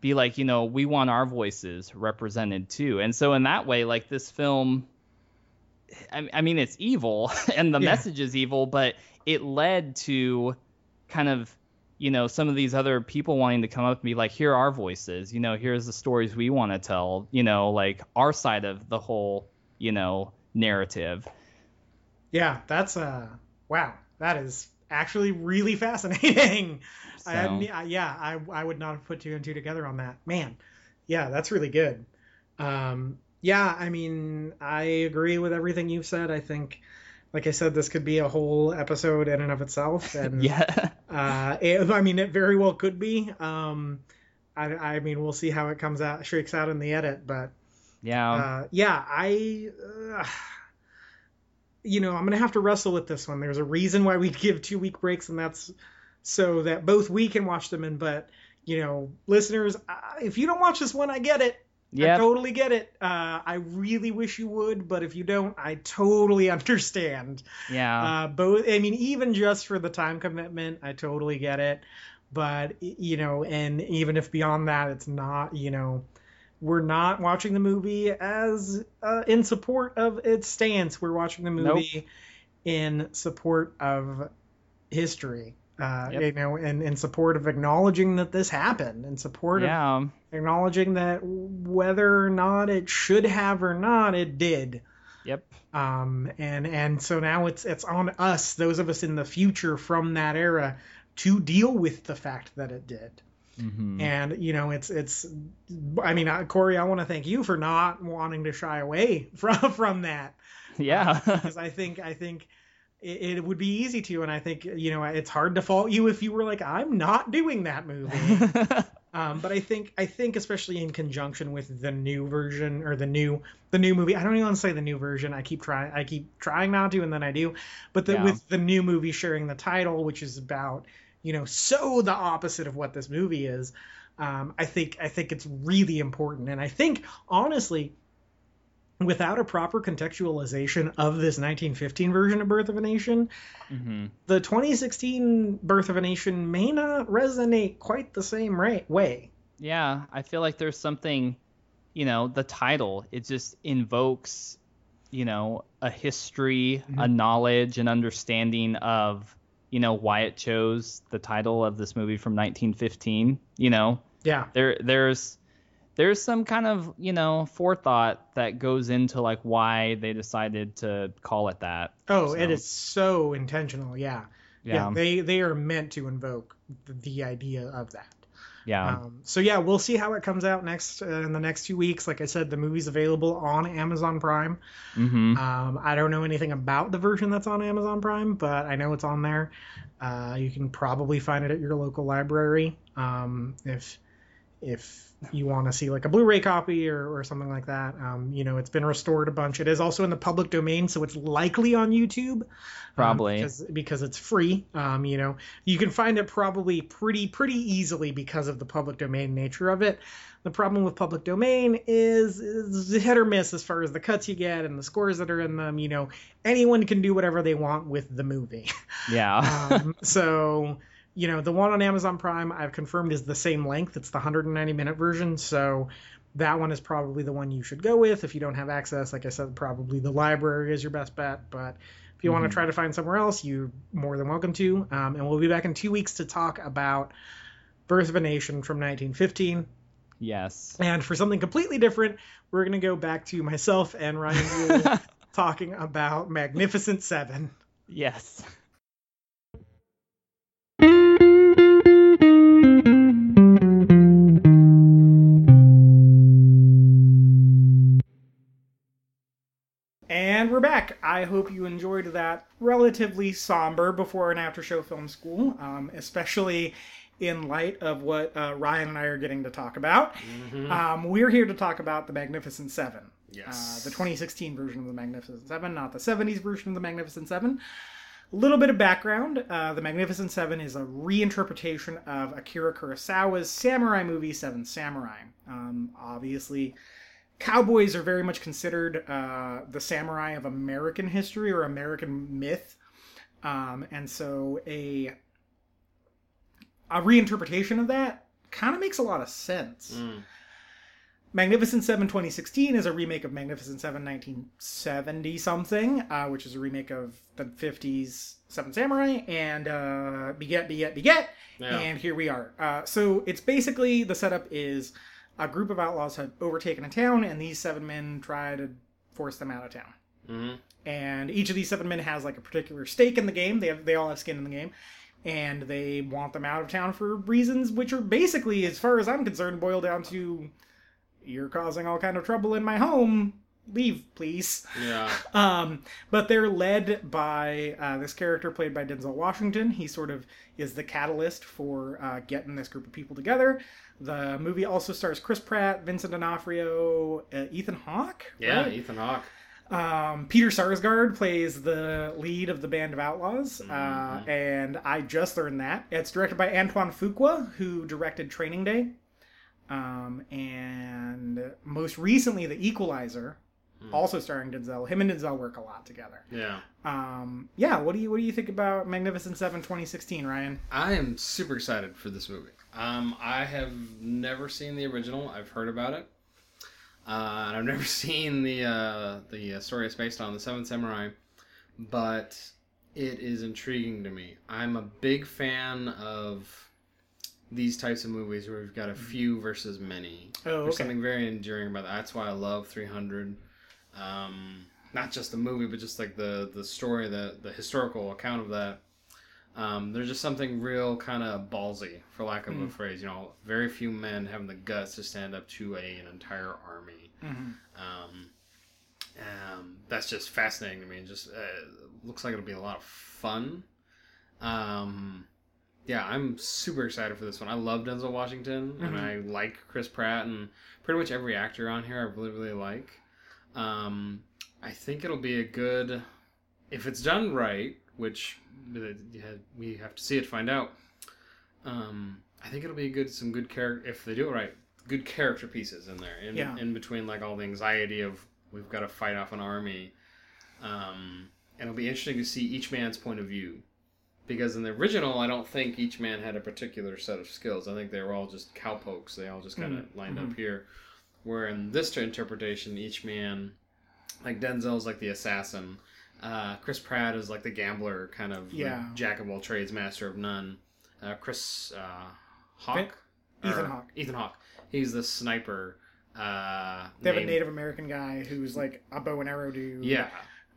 be like you know we want our voices represented too and so in that way like this film i, I mean it's evil *laughs* and the Yeah. message is evil but it led to kind of you know some of these other people wanting to come up and be like here are our voices you know here's the stories we want to tell you know like our side of the whole you know narrative Yeah, that's uh wow, that is actually really *laughs* fascinating. So- I- yeah, I I would not have put two and two together on that. Man, yeah, that's really good. Um, yeah, I mean, I agree with everything you've said. I think like I said, this could be a whole episode in and of itself. *laughs* And yeah. uh, it, I mean, it very well could be. Um, I, I mean, we'll see how it comes out, shakes out in the edit, but Yeah. uh, yeah, I, uh, you know, I'm gonna have to wrestle with this one. There's a reason why we *laughs* give two week breaks, and that's so that both we can watch them. And but you know, listeners, if you don't watch this one, I get it. I yeah. totally get it. Uh, I really wish you would, but if you don't, I totally *laughs* understand. yeah. Uh, both, I mean, even just for the time commitment, I totally get it. But you know, and even if beyond that, it's not, you know, we're not watching the movie as uh, in support of its stance. We're watching the movie in support of history. Uh, Yep. You know, and in support of acknowledging that this happened, in support of yeah. Acknowledging that whether or not it should have or not, it did. Yep. Um, and and so now it's it's on us, those of us in the future from that era, to deal with the fact that it did. hmm And you know, it's it's. I mean, uh, Corey, I want to thank you for not wanting to shy away *laughs* from from that Yeah. *laughs* because I think I think it, it would be easy to, and I think you know it's hard to fault you if you were like, I'm not doing that movie. *laughs* Um, but I think I think especially in conjunction with the new version or the new the new movie. I don't even want to say the new version. I keep trying I keep trying not to, and then I do. But the, Yeah. with the new movie sharing the title, which is about you know so the opposite of what this movie is. Um, I think I think it's really important, and I think honestly, without a proper contextualization of this 1915 version of Birth of a Nation, hmm the 2016 Birth of a Nation may not resonate quite the same right way. Yeah, I feel like there's something, you know, the title, it just invokes, you know, a history, a Mhm. knowledge, an understanding of, you know, why it chose the title of this movie from 1915. You know, Yeah. there there's there's some kind of, you know, forethought that goes into like why they decided to call it that. Oh, it So- is so intentional. Yeah. Yeah. They they are meant to invoke the, the idea of that. Yeah. Um, so yeah, we'll see how it comes out next uh, in the next two weeks. Like I said, the movie's available on Amazon Prime. Mm-hmm. Um, I don't know anything about the version that's on Amazon Prime, but I know it's on there. Uh, you can probably find it at your local library um, if if you want to see like a Blu-ray copy or, or something like that. Um, you know, it's been restored a bunch. It is also in the public domain, so it's likely on YouTube. um, Probably. because because it's free. Um, you know, you can find it probably pretty pretty easily because of the public domain nature of it. The problem with public domain is, is hit or miss as far as the cuts you get and the scores that are in them. You know, anyone can do whatever they want with the movie. yeah. *laughs* um, so, you know, the one on Amazon Prime I've confirmed is the same length. It's the 190 minute version. So that one is probably the one you should go with. If you don't have access, like I said, probably the library is your best bet. But if you want Mhm. to try to find somewhere else, you're more than welcome to. Um, and we'll be back in two weeks to talk about Birth of a Nation from 1915. yes. And for something completely different, we're going to go back to myself and Ryan *laughs* talking about Magnificent Seven. yes. We're back. I hope you enjoyed that relatively somber before and after show film school, um, especially in light of what uh, Ryan and I are getting to talk about. Um, we're here to talk about the Magnificent Seven. Yes. Uh, the 2016 version of the Magnificent Seven, not the 70s version of the Magnificent Seven. A little bit of background uh, The Magnificent Seven is a reinterpretation of Akira Kurosawa's samurai movie, Seven Samurai. Um, obviously, cowboys are very much considered uh, the samurai of American history or American myth. Um, and so a, a reinterpretation of that kind of makes a lot of sense. Mm. Magnificent Seven 2016 is a remake of Magnificent Seven 1970 something, uh, which is a remake of the 50s Seven Samurai and uh, Beget, Beget, Beget. Yeah. And here we are. Uh, so it's basically the setup is a group of outlaws have overtaken a town, and these seven men try to force them out of town. hmm And each of these seven men has like a particular stake in the game. They have, they all have skin in the game, and they want them out of town for reasons which are basically, as far as I'm concerned, boil down to you're causing all kind of trouble in my home. leave, please. Yeah. *laughs* Um, but they're led by uh, this character played by Denzel Washington. He sort of is the catalyst for uh, getting this group of people together. The movie also stars Chris Pratt, Vincent D'Onofrio, uh, Ethan Hawke. Yeah, right? Ethan Hawke. Um, Peter Sarsgaard plays the lead of the Band of Outlaws, Mm-hmm. uh, and I just learned that it's directed by Antoine Fuqua, who directed Training Day, um, and most recently The Equalizer, Hmm. also starring Denzel. Him and Denzel work a lot together. Yeah. Um, yeah, what do you what do you think about Magnificent Seven 2016, Ryan? I am super excited for this movie. Um, I have never seen the original. I've heard about it, uh, and I've *laughs* never seen the uh, the uh, story it's based on, the Seven Samurai. But it is intriguing to me. I'm a big fan of these types of movies where we've got a few versus many. Oh, okay. There's something very enduring about that. That's why I love 300. Um, not just the movie, but just like the the story, the the historical account of that. Um, there's just something real kind of ballsy, for lack of a Mm. phrase. You know, very few men having the guts to stand up to a, an entire army. Mhm. Um, um, that's just fascinating to me. and Just uh, looks like it'll be a lot of fun. Um, yeah, I'm super excited for this one. I love Denzel Washington, and Mhm. I like Chris Pratt, and pretty much every actor on here I really really like. Um, I think it'll be a good, if it's done right, which we have to see it to find out. Um, I think it'll be a good some good character if they do it right. Good character pieces in there, in, Yeah. in between like all the anxiety of we've got to fight off an army. Um, and it'll be interesting to see each man's point of view, because in the original, I don't think each man had a particular set of skills. I think they were all just cowpokes. They all just kind of lined up here. Where in this interpretation, each man, like Denzel's like the assassin, uh, Chris Pratt is like the gambler, kind of like, Yeah. jack of all trades, master of none. Uh, Chris uh, Hawk, Ethan Hawke. Ethan Hawke. He's the sniper. Uh, They have a Native American guy who's like a bow and arrow dude. Yeah,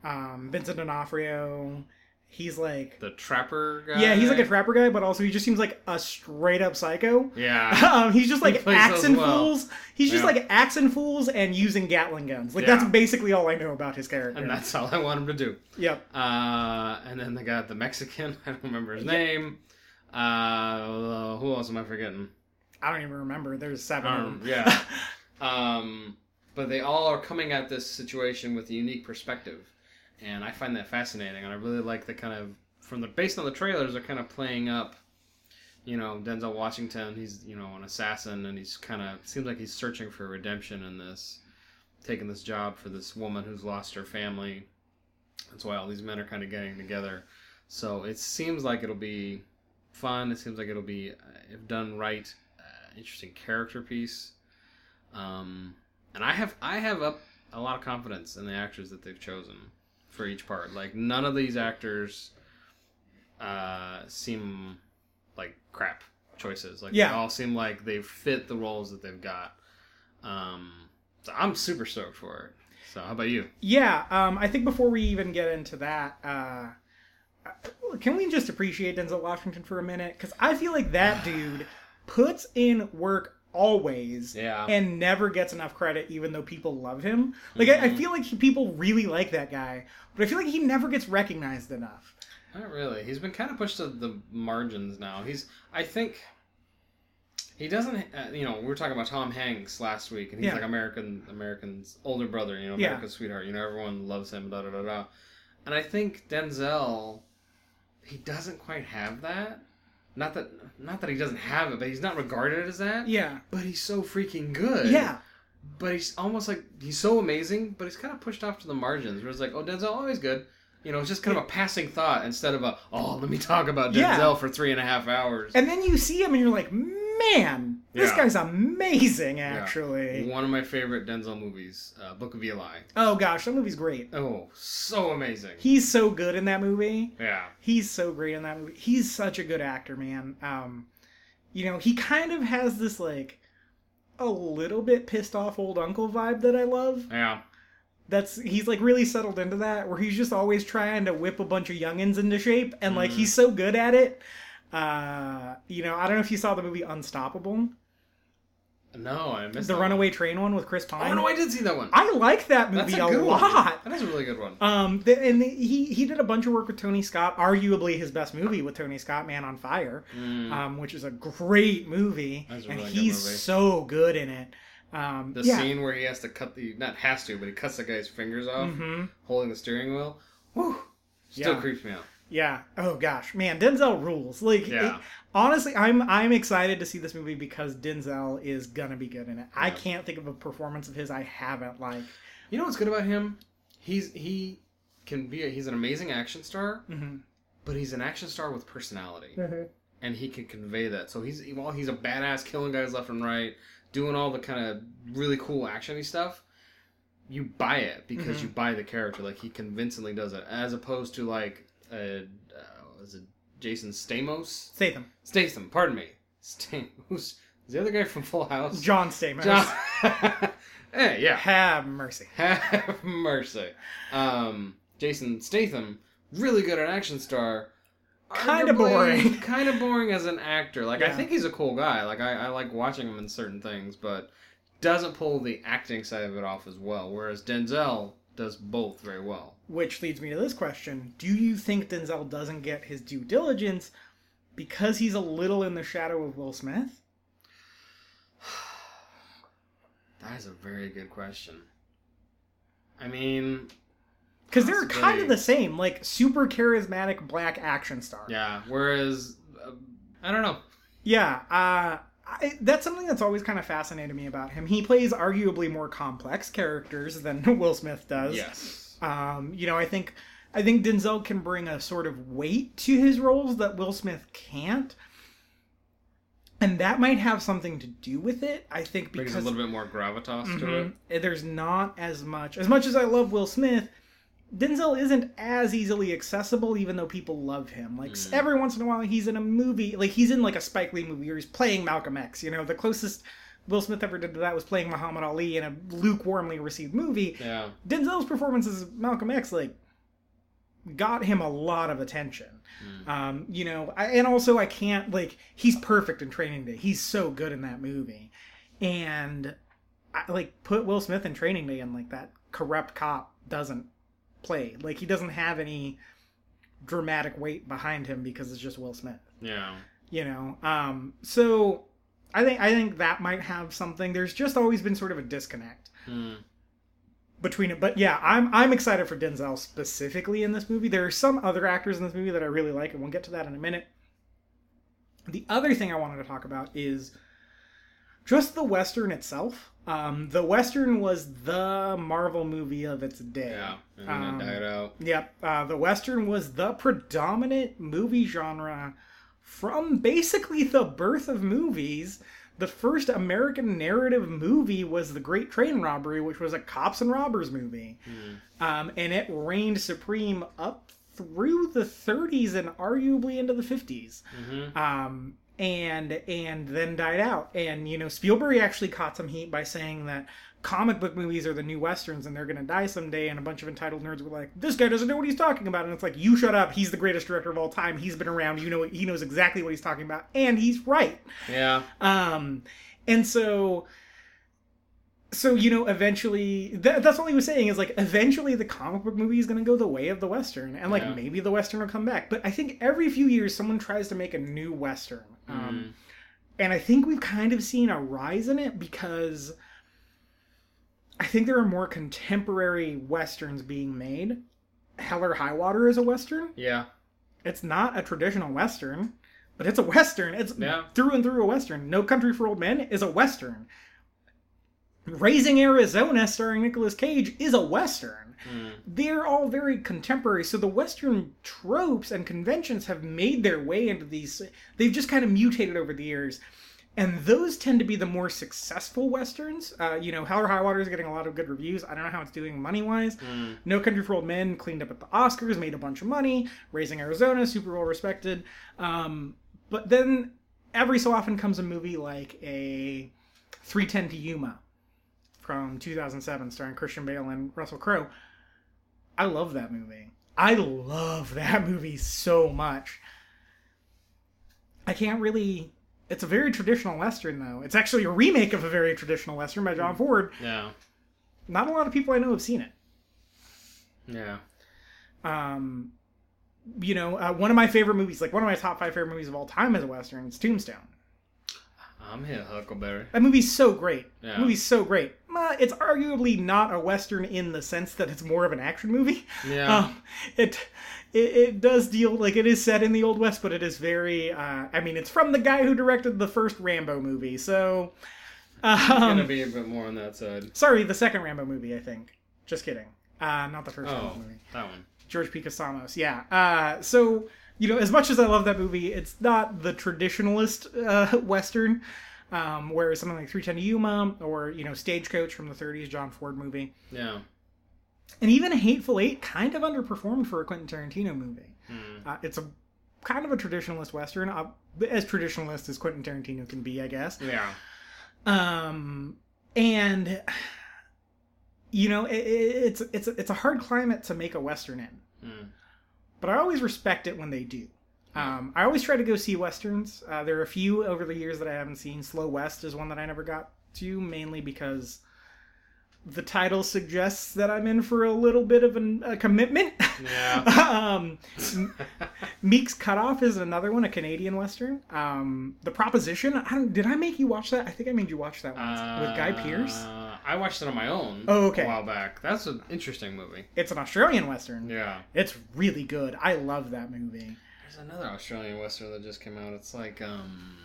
Um, Vincent D'Onofrio. He's like the trapper guy. yeah, he's like a trapper guy, but also he just seems like a straight up psycho. Yeah, *laughs* um, he's just like those axing well. fools. He's just Yeah. like axing fools and using Gatling guns. Like Yeah. that's basically all I know about his character. and that's all I want him to do. yep. Uh, and then they got the Mexican. *laughs* I don't remember his name. Uh, who else am I forgetting? I don't even remember. There's seven Um, yeah. *laughs* um, but they all are coming at this situation with a unique perspective, and I find that fascinating. And I really like the kind of from the based on the trailers, they're kind of playing up. You know, Denzel Washington. He's you know an assassin, and he's kind of seems like he's searching for redemption in this, taking this job for this woman who's lost her family. That's why all these men are kind of getting together. So it seems like it'll be fun. It seems like it'll be, uh, if done right, uh, interesting character piece. Um, and I have I have up a lot of confidence in the actors that they've chosen for each part. Like none of these actors uh, seem like crap choices. Like Yeah. they all seem like they fit the roles that they've got. Um, so I'm super stoked for it. So how about you? Yeah, um, I think before we even get into that, uh, can we just appreciate Denzel Washington for a minute? Because I feel like that dude puts in work always Yeah. and never gets enough credit, even though people love him. Like, I, I feel like he, people really like that guy, but I feel like he never gets recognized enough. Not really. He's been kind of pushed to the margins now. He's, I think, he doesn't. Uh, you know, we were talking about Tom Hanks last week, and he's Yeah. like American, American's older brother. You know, Yeah. Sweetheart. You know, everyone loves him. Da da da da. And I think Denzel, he doesn't quite have that. Not that, not that he doesn't have it, but he's not regarded as that. Yeah. But he's so freaking good. Yeah. But he's almost like he's so amazing, but he's kind of pushed off to the margins. Where it's like, oh, Denzel always good. You know, it's just kind of a passing thought instead of a, oh, let me talk about Denzel Yeah. for three and a half hours. And then you see him and you're like, mm, man, this Yeah. guy's amazing, Yeah. actually. One of my favorite Denzel movies, uh, Book of Eli. Oh, gosh, that movie's great. Oh, so amazing. He's so good in that movie. yeah. He's so great in that movie. He's such a good actor, man. Um, you know, he kind of has this like a little bit pissed off old uncle vibe that I love. Yeah. That's he's like really settled into that where he's just always trying to whip a bunch of youngins into shape and like he's so good at it. Uh, you know, I don't know if you saw the movie Unstoppable. No, I missed the Runaway Train one with Chris One. Pine. Oh no, I did see that one. I like that movie That's a a, good one. lot. That is a really good one. Um, the, and he he did a bunch of work with Tony Scott. Arguably his best movie with Tony Scott, Man on Fire, Mm. um, which is a great movie, That's a and really good he's movie. so good in it. Um, The yeah. scene where he has to cut the not has to, but he cuts the guy's fingers off, Mhm. holding the steering wheel. Whew, still Yeah. creeps me out. Yeah. Oh gosh, man, Denzel rules. Like, Yeah. it- honestly, I'm I'm excited to see this movie because Denzel is gonna be good in it. I can't think of a performance of his I haven't liked. You know what's good about him? He's he can be a, he's an amazing action star, Mhm. but he's an action star with personality, Mhm. and he can convey that. So he's while he's a badass, killing guys left and right, doing all the kind of really cool actiony stuff. You buy it because Mhm. you buy the character. Like he convincingly does it, as opposed to like uh, uh is it Jason Stamos? Statham, Statham, pardon me. Stam- who's the other guy from Full House? John Stamos. John. *laughs* hey, yeah. Have mercy. Have mercy. Um, Jason Statham, really good at action star. Kinda boring. *laughs* Kind of boring as an actor. Like I think he's a cool guy. Like I, I like watching him in certain things, but doesn't pull the acting side of it off as well. Whereas Denzel does both very well. Which leads me to this question: Do you think Denzel doesn't get his due diligence because he's a little in the shadow of Will Smith? *sighs* That is a very good question. I mean, Because they're kind of the same, like super charismatic black action star. yeah. Whereas, uh, I don't know. Yeah, uh, I, that's something that's always kind of fascinated me about him. He plays arguably more complex characters than *laughs* Will Smith does. Yes. Um, you know, I think I think Denzel can bring a sort of weight to his roles that Will Smith can't. And that might have something to do with it. I think Brings because a little bit more gravitas to it. Mhm. there's not as much as much as I love Will Smith, Denzel isn't as easily accessible even though people love him. Like Mm. every once in a while he's in a movie, like he's in like a Spike Lee movie or he's playing Malcolm X, you know, the closest Will Smith ever did that was playing Muhammad Ali in a lukewarmly received movie. Yeah. Denzel's performance as Malcolm X like got him a lot of attention. Mm. Um, you know, I, and also I can't like he's perfect in Training Day. He's so good in that movie, and I, like put Will Smith in Training Day and like that corrupt cop doesn't play. Like he doesn't have any dramatic weight behind him because it's just Will Smith. Yeah. You know, um, so I think I think that might have something. There's just always been sort of a disconnect Mm. between it. But yeah, I'm I'm excited for Denzel specifically in this movie. There are some other actors in this movie that I really like, and we'll get to that in a minute. The other thing I wanted to talk about is just the western itself. Um, the western was the Marvel movie of its day. Yeah. And Um, it died out. Yep. Uh, the Western was the predominant movie genre from basically the birth of movies. The first American narrative movie was The Great Train Robbery, which was a cops and robbers movie. Mm. Um, and it reigned supreme up through the 30s and arguably into the 50s. hmm Um, and and then died out. And you know, Spielberg actually caught some heat by saying that comic book movies are the new westerns and they're gonna die someday. And a bunch of entitled nerds were like, "This guy doesn't know what he's talking about." And it's like, you shut up. He's the greatest director of all time. He's been around. You know, he knows exactly what he's talking about, and he's right. Yeah. Um, and so, so you know, eventually, th- that's all he was saying is like, eventually, the comic book movie is going to go the way of the western, and like Yeah. maybe the western will come back. But I think every few years, someone tries to make a new western, um, Mm. and I think we've kind of seen a rise in it because I think there are more contemporary westerns being made. Hell or High Water is a western. Yeah. It's not a traditional western, but it's a western. It's Yeah. through and through a western. No Country for Old Men is a western. Raising Arizona, starring Nicolas Cage, is a western. Mm. They're all very contemporary, so the western tropes and conventions have made their way into these. They've just kind of mutated over the years, and those tend to be the more successful westerns. Uh, you know, Hell or High Water is getting a lot of good reviews. I don't know how it's doing money wise. Mm. No Country for Old Men cleaned up at the Oscars, made a bunch of money. Raising Arizona, super well respected. Um, but then every so often comes a movie like a 310 to Yuma from 2007, starring Christian Bale and Russell Crowe. I love that movie. I love *laughs* that movie so much. I can't really. It's a very traditional western, though. It's actually a remake of a very traditional western by John Ford. Yeah. Not a lot of people I know have seen it. Yeah. Um, you know, uh, one of my favorite movies, like one of my top five favorite movies of all time, is a western. It's Tombstone. I'm here, Huckleberry. That movie's so great. Yeah. That movie's so great. Uh, it's arguably not a western in the sense that it's more of an action movie. Yeah. *laughs* Um, it, it it does deal like it is set in the old west, but it is very. Uh, I mean, it's from the guy who directed the first Rambo movie. So, gonna um, be a bit more on that side. sorry, the second Rambo movie. I think. Just kidding. Uh, not the first Oh, Rambo movie. that one. George P. Cosmatos. Yeah. Uh, so you know, as much as I love that movie, it's not the traditionalist uh, *laughs* western. Um, whereas something like 310 to Yuma or you know Stagecoach from the 30s, John Ford movie, Yeah. And even Hateful Eight kind of underperformed for a Quentin Tarantino movie. Hmm. Uh, it's a kind of a traditionalist western, uh, as traditionalist as Quentin Tarantino can be, I guess. Yeah. Um, and you know, it, it's it's it's a hard climate to make a western in Hmm. but I always respect it when they do. Um, I always try to go see westerns. Uh, there are a few over the years that I haven't seen. Slow West is one that I never got to, mainly because the title suggests that I'm in for a little bit of an, a commitment. Yeah. *laughs* um, Meek's Cutoff is another one, a Canadian western. Um, the Proposition. I don't, did I make you watch that? I think I made you watch that once with Guy Pearce. Uh, I watched it on my own. Oh, okay. A while back. That's an interesting movie. It's an Australian western. Yeah. It's really good. I love that movie. There's another Australian western that just came out. It's like um,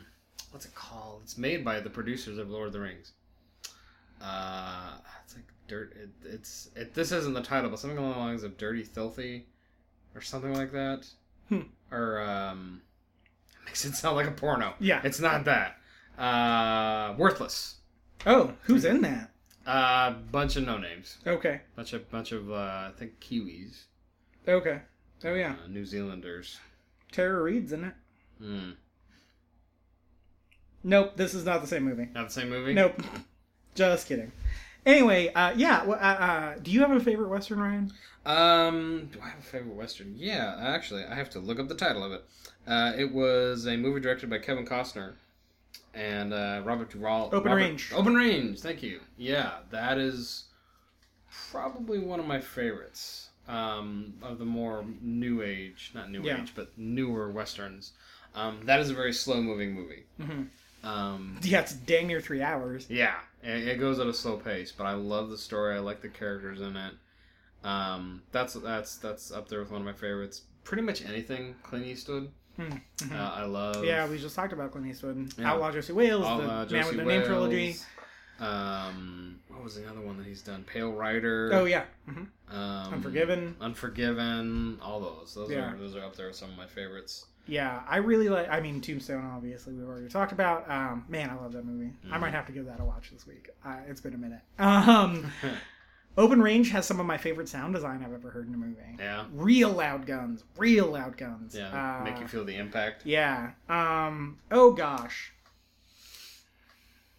what's it called? It's made by the producers of Lord of the Rings. Uh, it's like dirt. It, it's it. This isn't the title, but something along the lines of Dirty Filthy, or something like that. Hmm. Or um, it makes it sound like a porno. Yeah. It's not that. Uh, worthless. Oh, who's in that? Uh, bunch of no names. Okay. Bunch of bunch of uh, I think Kiwis. Okay. Oh yeah. Uh, New Zealanders. Tara Reid's in it. Hmm. Nope, this is not the same movie. Not the same movie. Nope. *laughs* Just kidding. Anyway, uh, yeah. Uh, uh, do you have a favorite Western, Ryan? Um, do I have a favorite western? Yeah, actually, I have to look up the title of it. Uh, it was a movie directed by Kevin Costner and uh, Robert Duvall. Open Robert- Range. Open Range. Thank you. Yeah, that is probably one of my favorites um, of the more new age, not new Yeah. age, but newer westerns. Um, that is a very slow moving movie. Mm-hmm. Um, *laughs* Yeah, it's dang near three hours. yeah, it, it goes at a slow pace, but I love the story. I like the characters in it. Um, that's that's that's up there with one of my favorites. Pretty much anything Clint Eastwood. Mhm. Uh, I love. Yeah, we just talked about Clint Eastwood. Yeah. Outlaw Josie Wales, the uh, Man with the Name trilogy. Um, what was the other one that he's done? Pale Rider. Oh yeah, hmm Um, Unforgiven. Unforgiven. All those. Those Yeah. are those are up there with some of my favorites. Yeah, I really like. I mean, Tombstone. Obviously, we've already talked about. Um, man, I love that movie. I Mm-hmm. might have to give that a watch this week. Uh, it's been a minute. *laughs* Um, *laughs* Open Range has some of my favorite sound design I've ever heard in a movie. yeah. Real loud guns. Real loud guns. Yeah. Uh, make you feel the impact. Yeah. Um. Oh gosh.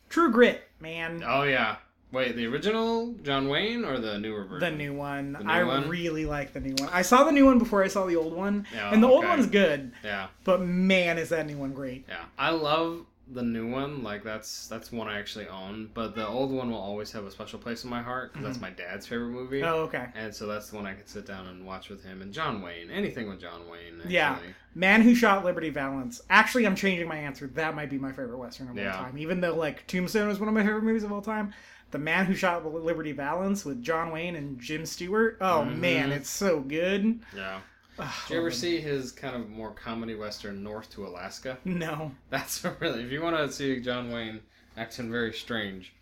True Grit, man. Oh yeah. Wait, the original John Wayne or the newer version? The new one. The new I one? really like the new one. I saw the new one before I saw the old one, Yeah, and the old one's good, Yeah. but man, is that new one great. Yeah, I love the new one. Like that's that's one I actually own, but the old one will always have a special place in my heart because that's mm-hmm. my dad's favorite movie. Oh, okay. And so that's the one I could sit down and watch with him and John Wayne. Anything with John Wayne. Actually. Yeah. Man Who Shot Liberty Valance. Actually, I'm changing my answer. That might be my favorite Western of Yeah. all time. Even though, like, Tombstone is one of my favorite movies of all time. The Man Who Shot Liberty Valance with John Wayne and Jim Stewart. Oh, Mhm. man, it's so good. Yeah. Ugh, Did you ever see his kind of more comedy western North to Alaska? No. *laughs* That's a really if you want to see John Wayne acting very strange,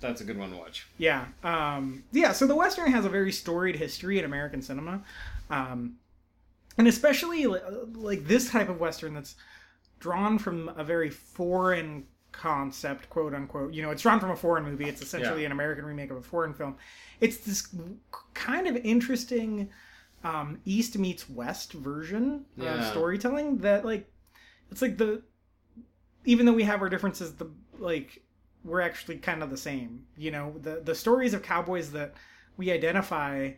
that's a good one to watch. Yeah. Um, yeah, so the Western has a very storied history in American cinema. Um, and especially like this type of Western that's drawn from a very foreign concept, quote unquote. You know, it's drawn from a foreign movie. It's essentially Yeah. an American remake of a foreign film. It's this kind of interesting um, East meets West version of storytelling that, like, it's like the even though we have our differences, the like we're actually kind of the same. You know, the the stories of cowboys that we identify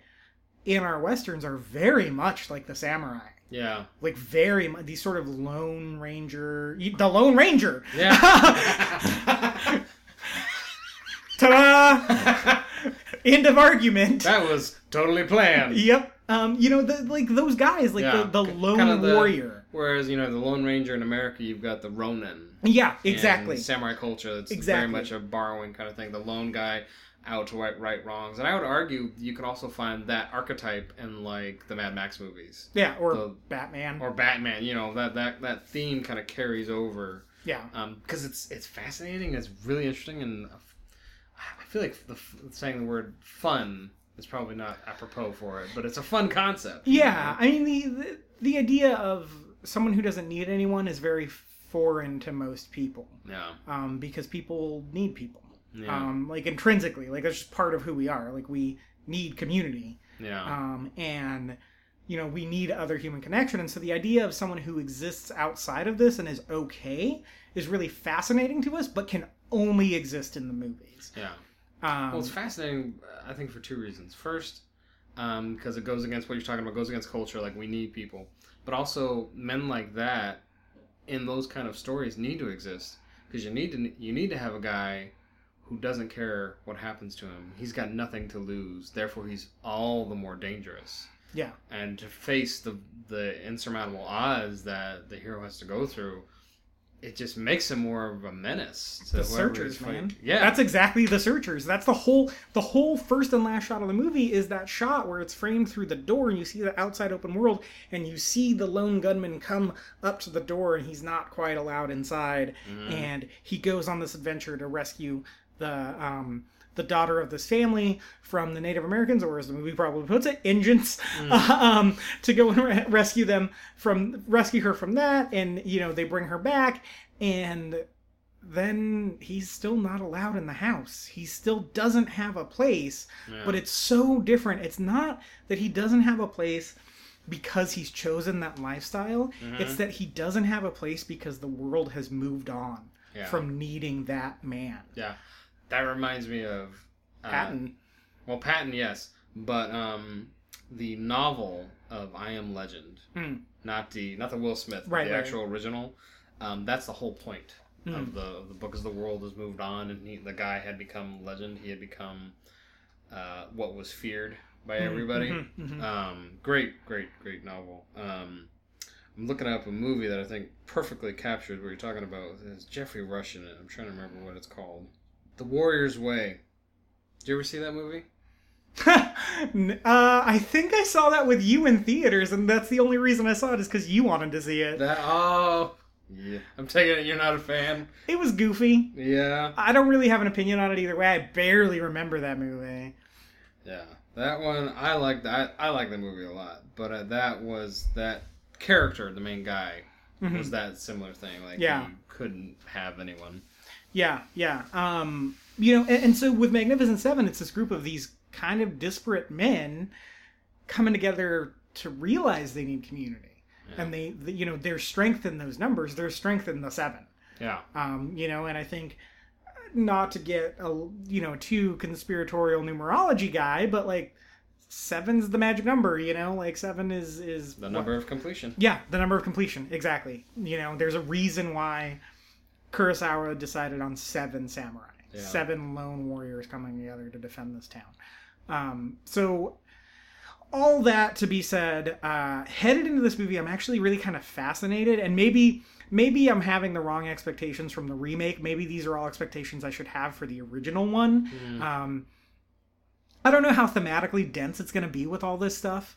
in our westerns are very much like the samurai. Yeah. Like very much these sort of lone ranger, the lone ranger. Yeah. *laughs* Ta-da! End of argument. that was totally planned. Yep. Um, you know, the, like those guys, like Yeah, the, the lone kinda the- warrior. Whereas you know the Lone Ranger in America, you've got the Ronin. Yeah, exactly. samurai culture. That's Exactly. very much a borrowing kind of thing. The lone guy out to right, right wrongs, and I would argue you can also find that archetype in like the Mad Max movies Yeah, or the- Batman. or Batman. You know that that that theme kind of carries over yeah. because it's it's fascinating. It's really interesting, and I feel like the, saying the word fun is probably not apropos for it, but it's a fun concept. Yeah, know? I mean the, the the idea of someone who doesn't need anyone is very foreign to most people, yeah, um, because people need people, yeah, um, like intrinsically, like that's just part of who we are. Like we need community, yeah, um, and you know we need other human connection. And so the idea of someone who exists outside of this and is okay is really fascinating to us, but can only exist in the movies. yeah. Um, Well, it's fascinating. uh, I think for two reasons. First, because it goes against what you're talking about, goes against culture. Like we need people, but also men like that in those kind of stories need to exist because you need to you need to have a guy who doesn't care what happens to him. He's got nothing to lose. Therefore, he's all the more dangerous. yeah, And to face the the insurmountable odds that the hero has to go through, it just makes him more of a menace. To the searchers, man. Yeah, that's exactly the searchers. That's the whole the whole first and last shot of the movie is that shot where it's framed through the door and you see the outside open world and you see the lone gunman come up to the door and he's not quite allowed inside Mm-hmm. and he goes on this adventure to rescue the um the daughter of this family from the Native Americans, or as the movie probably puts it, Indians, *laughs* um, to go and re- rescue them from rescue her from that, and you know they bring her back, and then he's still not allowed in the house. He still doesn't have a place, Yeah. but it's so different. It's not that he doesn't have a place because he's chosen that lifestyle. Mm-hmm. It's that he doesn't have a place because the world has moved on Yeah. from needing that man. Yeah, that reminds me of uh, Patton. Well, Patton, yes, but um, the novel of I Am Legend, Hmm. not the not the Will Smith, Right, the right. actual original. Um, that's the whole point Hmm. of the of the book. Is the world has moved on, and he, the guy had become legend. He had become uh, what was feared by everybody. mhm, mhm. Um, great, great, great novel. Um, I'm looking up a movie that I think perfectly captures what you're talking about. It's Geoffrey Rush in it. I'm trying to remember what it's called. The Warrior's Way. Did you ever see that movie? *laughs* Uh, I think I saw that with you in theaters, and that's the only reason I saw it is because you wanted to see it. That oh yeah. I'm taking it you're not a fan. It was goofy. Yeah. I don't really have an opinion on it either way. I barely remember that movie. Yeah. That one I like that I like the movie a lot. But uh, that was that character, the main guy, was that similar thing. Like Mm-hmm. Yeah. couldn't have anyone. Yeah, yeah. Um, you know, and, and so with Magnificent Seven, it's this group of these kind of disparate men coming together to realize they need community, and they, the, you know, their strength in those numbers. their strength in the seven. Yeah. Um, you know, and I think not to get a you know too conspiratorial numerology guy, but like seven's the magic number. You know, like seven is is The number of completion. yeah, the number of completion. Exactly. You know, there's a reason why Kurosawa decided on seven samurai, Yeah. seven lone warriors coming together to defend this town. Um, so, all that to be said, uh, headed into this movie, I'm actually really kind of fascinated, and maybe maybe I'm having the wrong expectations from the remake. Maybe these are all expectations I should have for the original one. Um, I don't know how thematically dense it's going to be with all this stuff.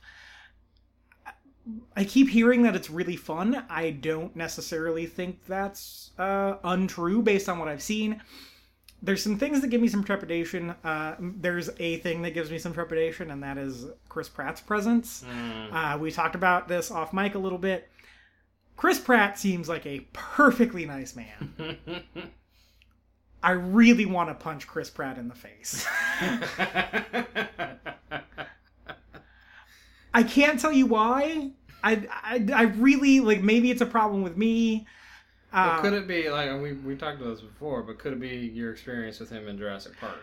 I keep hearing that it's really fun. I don't necessarily think that's uh, untrue based on what I've seen. There's some things that give me some trepidation. Uh, there's a thing that gives me some trepidation, and that is Chris Pratt's presence. Uh, we talked about this off mic a little bit. Chris Pratt seems like a perfectly nice man. *laughs* I really want to punch Chris Pratt in the face. *laughs* I can't tell you why. I, I, I really like. Maybe it's a problem with me. Uh, Well, could it be like we we talked about this before, but could it be your experience with him in Jurassic Park?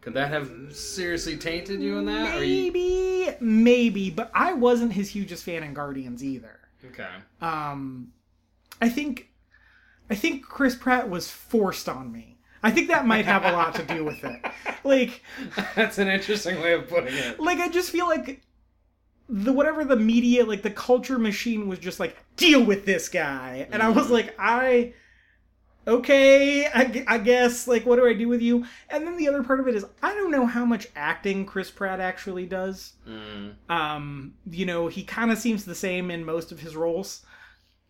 Could that have seriously tainted you in that? Or you, maybe maybe, but I wasn't his hugest fan in Guardians either. Okay. Um, I think, I think Chris Pratt was forced on me. I think that might have a lot to do with it. *laughs* Like, That's an interesting way of putting it. like I just feel like the whatever the media, like the culture machine, was just like deal with this guy, and I was like, I. Okay, I, I guess, like, what do I do with you? And then the other part of it is, I don't know how much acting Chris Pratt actually does. Mm, Um, you know, he kind of seems the same in most of his roles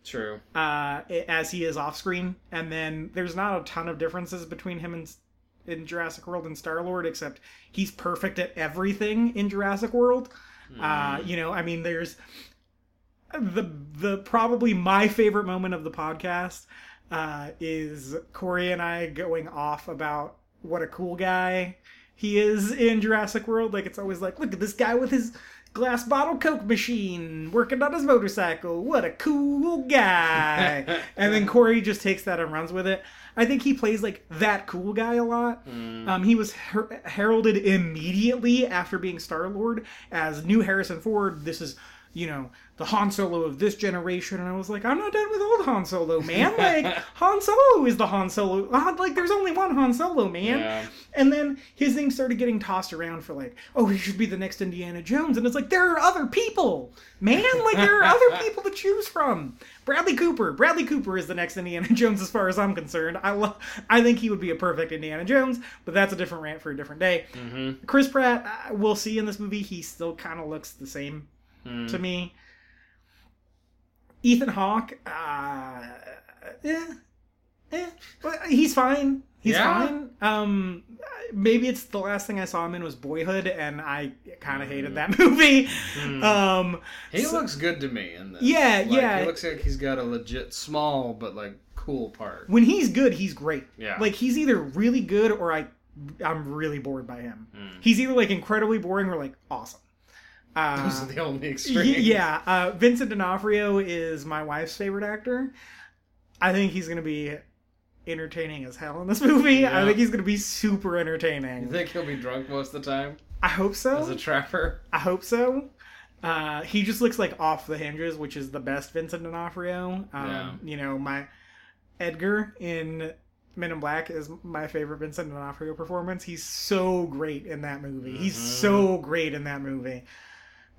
true. uh, as he is off screen, and then there's not a ton of differences between him and in Jurassic World and Star Lord, except he's perfect at everything in Jurassic World. Uh, you know, I mean, there's the the probably my favorite moment of the podcast uh, is Corey and I going off about what a cool guy he is in Jurassic World. Like it's always like, look at this guy with his glass bottle Coke machine working on his motorcycle. What a cool guy! *laughs* and then Corey just takes that and runs with it. I think he plays like that cool guy a lot. Um, he was her- heralded immediately after being Star Lord as new Harrison Ford. This is, you know, the Han Solo of this generation. And I was like, I'm not done with old Han Solo, man. Like, *laughs* Han Solo is the Han Solo. Like, there's only one Han Solo, man. Yeah. And then his name started getting tossed around for like, oh, he should be the next Indiana Jones. And it's like, there are other people, man. Like, there are other people to choose from. Bradley Cooper. Bradley Cooper is the next Indiana *laughs* Jones, as far as I'm concerned. I love. I think he would be a perfect Indiana Jones, but that's a different rant for a different day. Mm-hmm. Chris Pratt, uh, we'll see in this movie. He still kind of looks the same Mm. to me. Ethan Hawke, uh, eh, eh, he's fine. He's Yeah? fine. Um, maybe it's the last thing I saw him in was Boyhood, and I kind of hated that *laughs* movie. Um, He so- looks good to me in this. Yeah, Like, yeah. He looks like he's got a legit small but like cool part. when he's good, he's great. Yeah. Like he's either really good or I, I'm really bored by him. Mm. He's either like incredibly boring or like awesome. Uh, Those are the only extremes. Yeah, uh, Vincent D'Onofrio is my wife's favorite actor. I think he's going to be entertaining as hell in this *laughs* movie. I think he's going to be super entertaining. You think he'll be drunk most of the time I hope so. as a trapper? I hope so. Uh, he just looks like off the hinges, which is the best Vincent D'Onofrio. Um, Yeah. You know, my Edgar in Men in Black is my favorite Vincent D'Onofrio performance. He's so great in that movie. He's Mhm. so great in that movie.